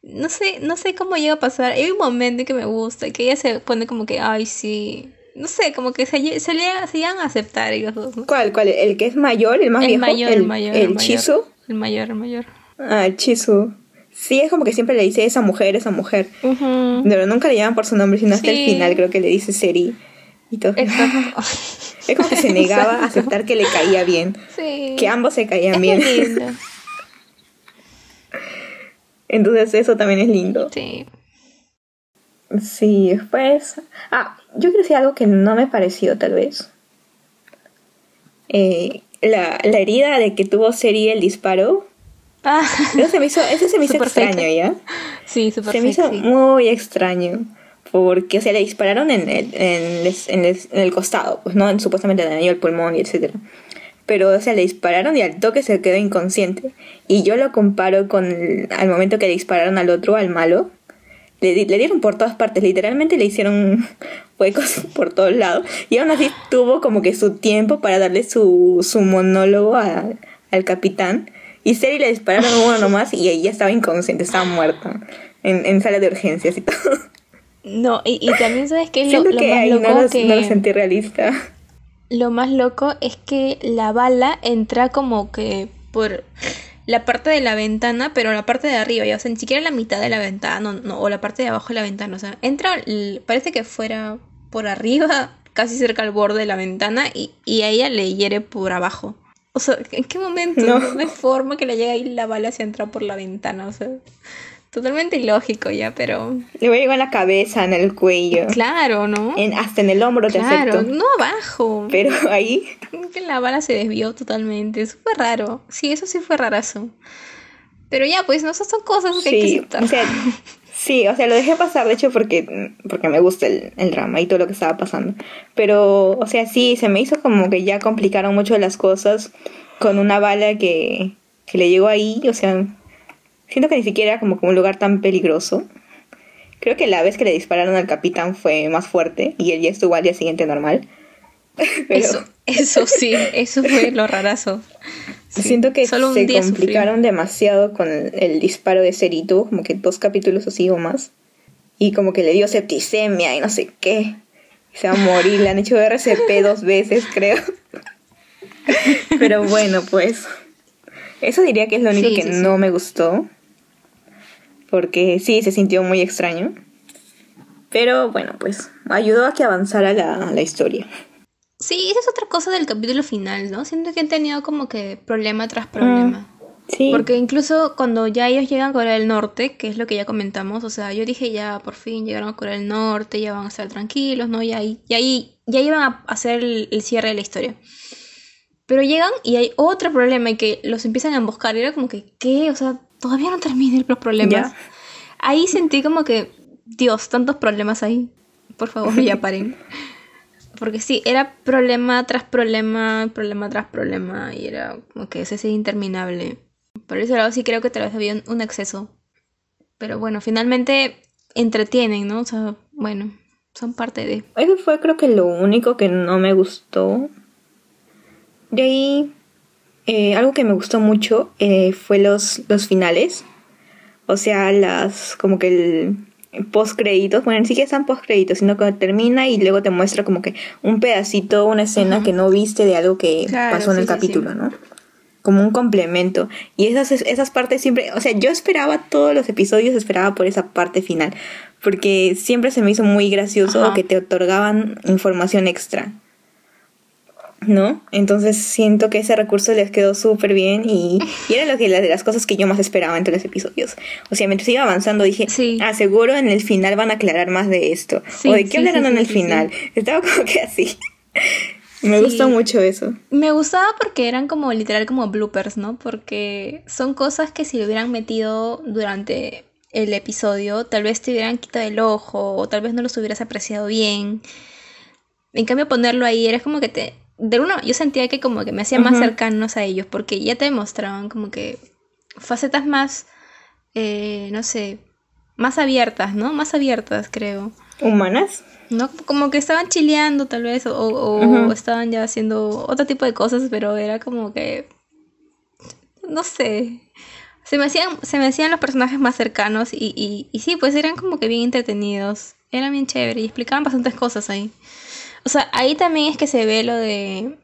No sé, no sé cómo llega a pasar. Hay un momento que me gusta, que ella se pone como que, ay, sí. No sé, como que se, se, le, iban a aceptar ellos dos. ¿Cuál? ¿Cuál? ¿El que es mayor, el más viejo? Mayor, el, mayor, el, Chisu. El mayor, el mayor. Ah, el Chisu. Sí, es como que siempre le dice esa mujer, esa mujer. Pero nunca le llaman por su nombre, sino hasta el final creo que le dice Seri. Y todo. Es como que se negaba a aceptar que le caía bien. Sí. Que ambos se caían bien. Lindo. Entonces eso también es lindo. Sí. Sí, pues... Ah, yo quiero decir algo que no me pareció tal vez. Eh, la, la, herida de que tuvo Seri el disparo. Ah. Eso se me hizo, eso se me hizo extraño, ¿ya? Sí, súper Se me hizo muy extraño porque, o sea, le dispararon en el, en, en, el, costado, pues no, supuestamente dañó el pulmón y etcétera. Pero, o sea, le dispararon y al toque se quedó inconsciente. Y yo lo comparo con el, al momento que le dispararon al otro, al malo. Le, le dieron por todas partes, literalmente le hicieron huecos por todos lados. Y aún así tuvo como que su tiempo para darle su, su monólogo al capitán. Y Seri le dispararon uno nomás y ella estaba inconsciente, estaba muerta. En, en sala de urgencias y todo. No, y, y también sabes que es lo, lo más loco no lo, que... no lo sentí realista. Lo más loco es que la bala entra como que por la parte de la ventana, pero la parte de arriba, ya, o sea, ni siquiera la mitad de la ventana, no, o la parte de abajo de la ventana, o sea, entra, parece que fuera por arriba, casi cerca al borde de la ventana, y, y a ella le hiere por abajo. O sea, ¿en qué momento? No, no hay forma que le llegue ahí la bala si entra por la ventana, o sea totalmente ilógico ya, pero... Le voy a llegar en la cabeza, en el cuello. Claro, ¿no? En, hasta en el hombro te Claro, no abajo. Pero ahí... Que la bala se desvió totalmente, eso fue raro. Sí, eso sí fue rarazo. Pero ya, pues, no, esas son cosas que hay que aceptar. O sea, sí, o sea, lo dejé pasar, de hecho, porque, porque me gusta el, el drama y todo lo que estaba pasando. Pero, o sea, sí, se me hizo como que ya complicaron mucho las cosas con una bala que, que le llegó ahí, o sea, Siento que ni siquiera como, como un lugar tan peligroso. Creo que la vez que le dispararon al capitán fue más fuerte y él ya estuvo al día siguiente normal. Eso, eso sí, eso fue lo rarazo. Siento que se complicaron demasiado con el, disparo de Cerito, como que dos capítulos así o más. Y como que le dio septicemia y no sé qué. Se va a morir, le han hecho RCP dos veces, creo. Pero bueno, pues. Eso diría que es lo único que no me gustó porque sí, se sintió muy extraño. Pero bueno, pues ayudó a que avanzara la, la historia. Sí, esa es otra cosa del capítulo final, ¿no? Siento que han tenido como que problema tras problema. Sí. Porque incluso cuando ya ellos llegan a Corea del Norte, que es lo que ya comentamos, o sea, yo dije ya por fin llegaron a Corea del Norte, ya van a estar tranquilos, ¿no? Y ahí, y ahí ya iban a hacer el, el cierre de la historia. Pero llegan y hay otro problema y que los empiezan a emboscar. Y era como que, ¿qué? O sea, todavía no terminan los problemas. Ahí sentí como que, Dios, tantos problemas ahí. Por favor, ya paren. Porque sí, era problema tras problema, problema tras problema. Y era como que ese es interminable. Por ese lado sí creo que tal vez había un, un exceso. Pero bueno, finalmente entretienen, ¿no? O sea, bueno, son parte de... Eso fue creo que lo único que no me gustó. De ahí, eh, algo que me gustó mucho eh, fue los, los finales. O sea, las como que el post créditos, bueno, ni siquiera están post créditos, sino que termina y luego te muestra como que un pedacito, una escena que no viste de algo que Claro, pasó en el sí, capítulo, sí. ¿no? Como un complemento. Y esas, esas partes siempre, o sea, yo esperaba todos los episodios, esperaba por esa parte final, porque siempre se me hizo muy gracioso Ajá. que te otorgaban información extra. ¿No? Entonces siento que ese recurso les quedó súper bien y, y era lo que la- de las cosas que yo más esperaba entre los episodios. O sea, mientras iba avanzando dije, Sí. ah, seguro en el final van a aclarar más de esto. Sí, o de qué sí, hablarán en el final. Estaba como que así. Me gustó mucho eso. Me gustaba porque eran como literal como bloopers, ¿no? Porque son cosas que si lo hubieran metido durante el episodio, tal vez te hubieran quitado el ojo o tal vez no los hubieras apreciado bien. En cambio ponerlo ahí era como que te... De uno, yo sentía que como que me hacía más cercanos a ellos porque ya te mostraban como que facetas más, eh, no sé, más abiertas, ¿no? Más abiertas, creo. ¿Humanas? ¿no? Como que estaban chileando tal vez, o, o estaban ya haciendo otro tipo de cosas, pero era como que, no sé, se me hacían, se me hacían los personajes más cercanos y, y, y sí, pues eran como que bien entretenidos, eran bien chévere y explicaban bastantes cosas ahí. O sea, ahí también es que se ve lo de,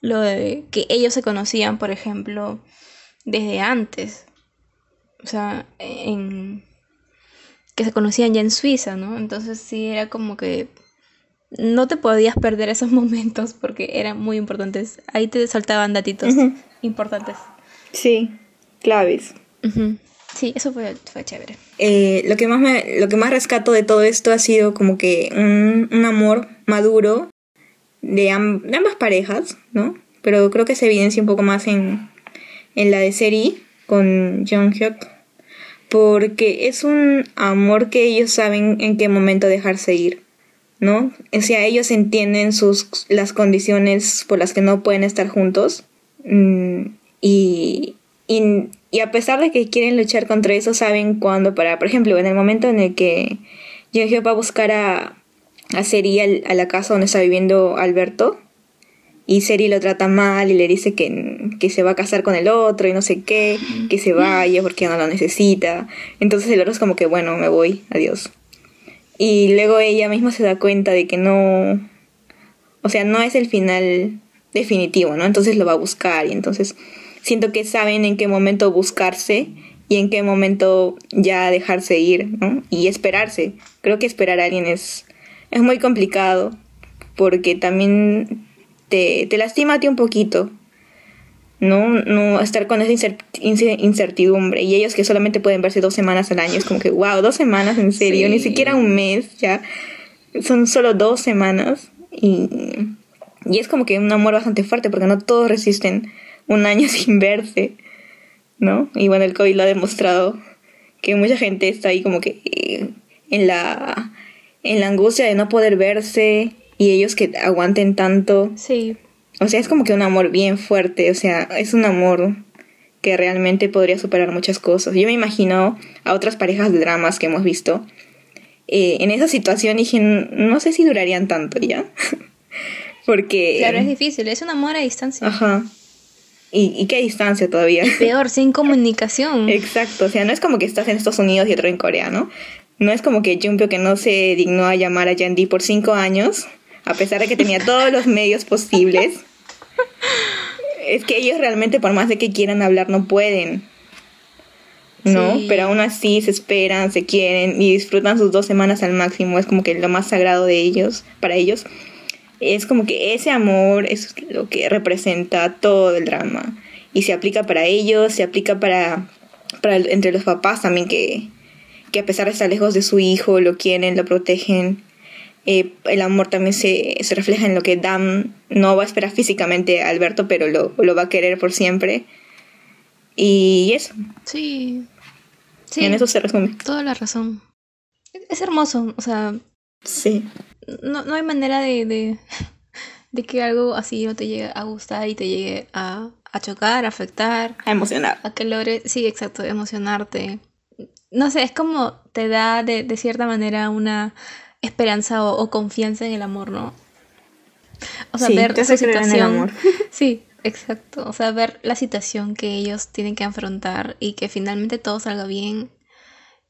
lo de que ellos se conocían, por ejemplo, desde antes. O sea, en, que se conocían ya en Suiza, ¿no? Entonces sí era como que no te podías perder esos momentos porque eran muy importantes. Ahí te saltaban datitos importantes. Sí, claves. Sí, eso fue, fue chévere. Eh, lo, que más me, lo que más rescato de todo esto ha sido como que un, un amor maduro de, am- de ambas parejas, ¿no? Pero creo que se evidencia un poco más en, en la de Seri con Jung Hyuk. Porque es un amor que ellos saben en qué momento dejarse ir, ¿no? O sea, ellos entienden sus, las condiciones por las que no pueden estar juntos. mm, y, y, y a pesar de que quieren luchar contra eso, saben cuándo para. Por ejemplo, en el momento en el que Jung Hyuk va a buscar a, a Seri al- a la casa donde está viviendo Alberto, y Seri lo trata mal y le dice que, que se va a casar con el otro y no sé qué, que se vaya porque ya no lo necesita. Entonces el otro es como que, bueno, me voy, adiós. Y luego ella misma se da cuenta de que no, o sea, no es el final definitivo, ¿no? Entonces lo va a buscar y entonces siento que saben en qué momento buscarse y en qué momento ya dejarse ir, ¿no? Y esperarse. Creo que esperar a alguien es, es muy complicado porque también te, te lastima a ti un poquito, ¿no? No estar con esa incer- ince- incertidumbre y ellos que solamente pueden verse dos semanas al año, es como que, wow, dos semanas, en serio, ni siquiera un mes, ya, son solo dos semanas y, y es como que un amor bastante fuerte porque no todos resisten un año sin verse, ¿no? Y bueno, el COVID lo ha demostrado que mucha gente está ahí como que eh, en la en la angustia de no poder verse y ellos que aguanten tanto. Sí, O sea, es como que un amor bien fuerte, o sea, es un amor que realmente podría superar muchas cosas. Yo me imagino a otras parejas de dramas que hemos visto eh, en esa situación y dije, no sé si durarían tanto ya. Porque... claro, es difícil, es un amor a distancia. Ajá. ¿Y, y qué distancia todavía? Peor, sin comunicación. Exacto, o sea, no es como que estás en Estados Unidos y otro en Corea, ¿no? No es como que Jumpio que no se dignó a llamar a Yandy por cinco años, a pesar de que tenía todos los medios posibles. Es que ellos realmente, por más de que quieran hablar, no pueden. ¿No? Sí. Pero aún así se esperan, se quieren y disfrutan sus dos semanas al máximo. Es como que lo más sagrado de ellos, para ellos. Es como que ese amor es lo que representa todo el drama. y se aplica para ellos, se aplica para, para entre los papás también que, que a pesar de estar lejos de su hijo, lo quieren, lo protegen. Eh, el amor también se, se, refleja en lo que Dan no va a esperar físicamente a Alberto, pero lo, lo va a querer por siempre. Y eso. Sí. sí. En eso se resume. Toda la razón. Es hermoso, o sea. Sí. No, no hay manera de, de, de que algo así no te llegue a gustar y te llegue a, a chocar, a afectar. A emocionar. A que logres, sí, exacto, emocionarte. No sé, es como te da de, de cierta manera una esperanza o, o, confianza en el amor, ¿no? O sea, sí, ver el situación. amor. Sí, exacto. O sea, ver la situación que ellos tienen que afrontar y que finalmente todo salga bien.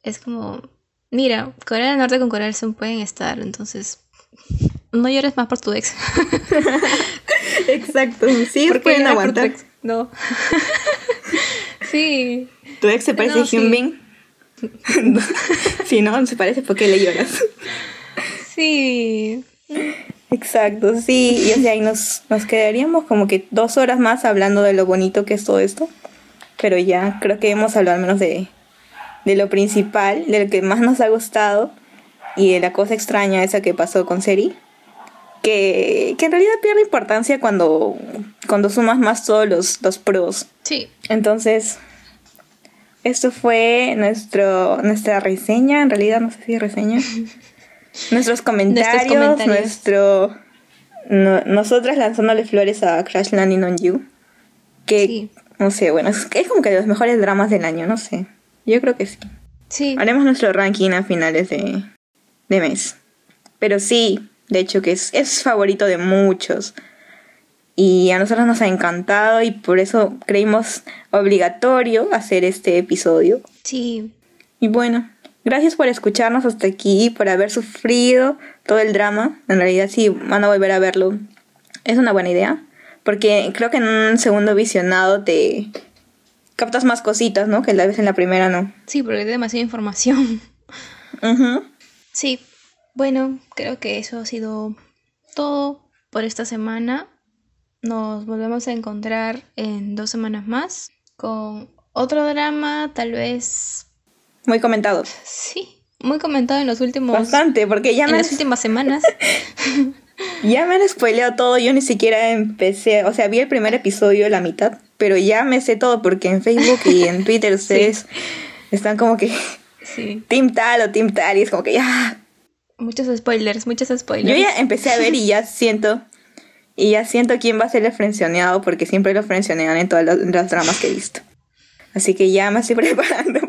Es como, mira, Corea del Norte con Corea del Sur pueden estar, entonces no llores más por tu ex. Exacto, sí, ¿Por qué pueden aguantar. ex? No. sí. ¿Tu ex se parece No, a sí. Si no, se parece, ¿por qué le lloras? Sí. Exacto, sí, y o sea, y nos, nos quedaríamos como que dos horas más hablando de lo bonito que es todo esto, pero ya creo que hemos hablado al menos de, de lo principal, de lo que más nos ha gustado y de la cosa extraña esa que pasó con Seri, que, que en realidad pierde importancia cuando, cuando sumas más todos los, los pros. Sí. Entonces, esto fue nuestro, nuestra reseña, en realidad no sé si es reseña. Nuestros comentarios, comentarios. nuestro... no- nosotras lanzándole flores a Crash Landing on You. Que, Sí. no sé, bueno, es, es como que de los mejores dramas del año, no sé. Yo creo que sí. Sí. Haremos nuestro ranking a finales de, de mes. Pero sí, de hecho que es, es favorito de muchos. Y a nosotros nos ha encantado y por eso creímos obligatorio hacer este episodio. Sí. Y bueno, gracias por escucharnos hasta aquí, por haber sufrido todo el drama. En realidad sí, van a volver a verlo. Es una buena idea. Porque creo que en un segundo visionado te captas más cositas, ¿no? Que la vez en la primera no. Sí, porque hay demasiada información. Ujú. Sí. Bueno, creo que eso ha sido todo por esta semana. Nos volvemos a encontrar en dos semanas más con otro drama, tal vez Muy comentado. sí, muy comentado en los últimos Bastante, porque ya en me, las han, últimas semanas. ya me han spoileado todo. Yo ni siquiera empecé, o sea, vi el primer episodio, la mitad, pero ya me sé todo porque en Facebook y en Twitter ustedes están como que Sí. team tal o team tal y es como que ya. Muchos spoilers, muchos spoilers. Yo ya empecé a ver y ya siento, y ya siento quién va a ser el frencioneado porque siempre lo frencionean en todos los, los dramas que he visto. Así que ya me estoy preparando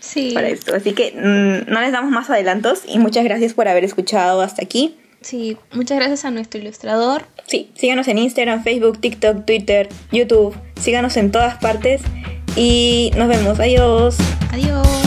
Sí. para esto. Así que mm, no les damos más adelantos y muchas gracias por haber escuchado hasta aquí. Sí, muchas gracias a nuestro ilustrador. Sí, síganos en Instagram, Facebook, TikTok, Twitter, YouTube. Síganos en todas partes y nos vemos. Adiós. Adiós.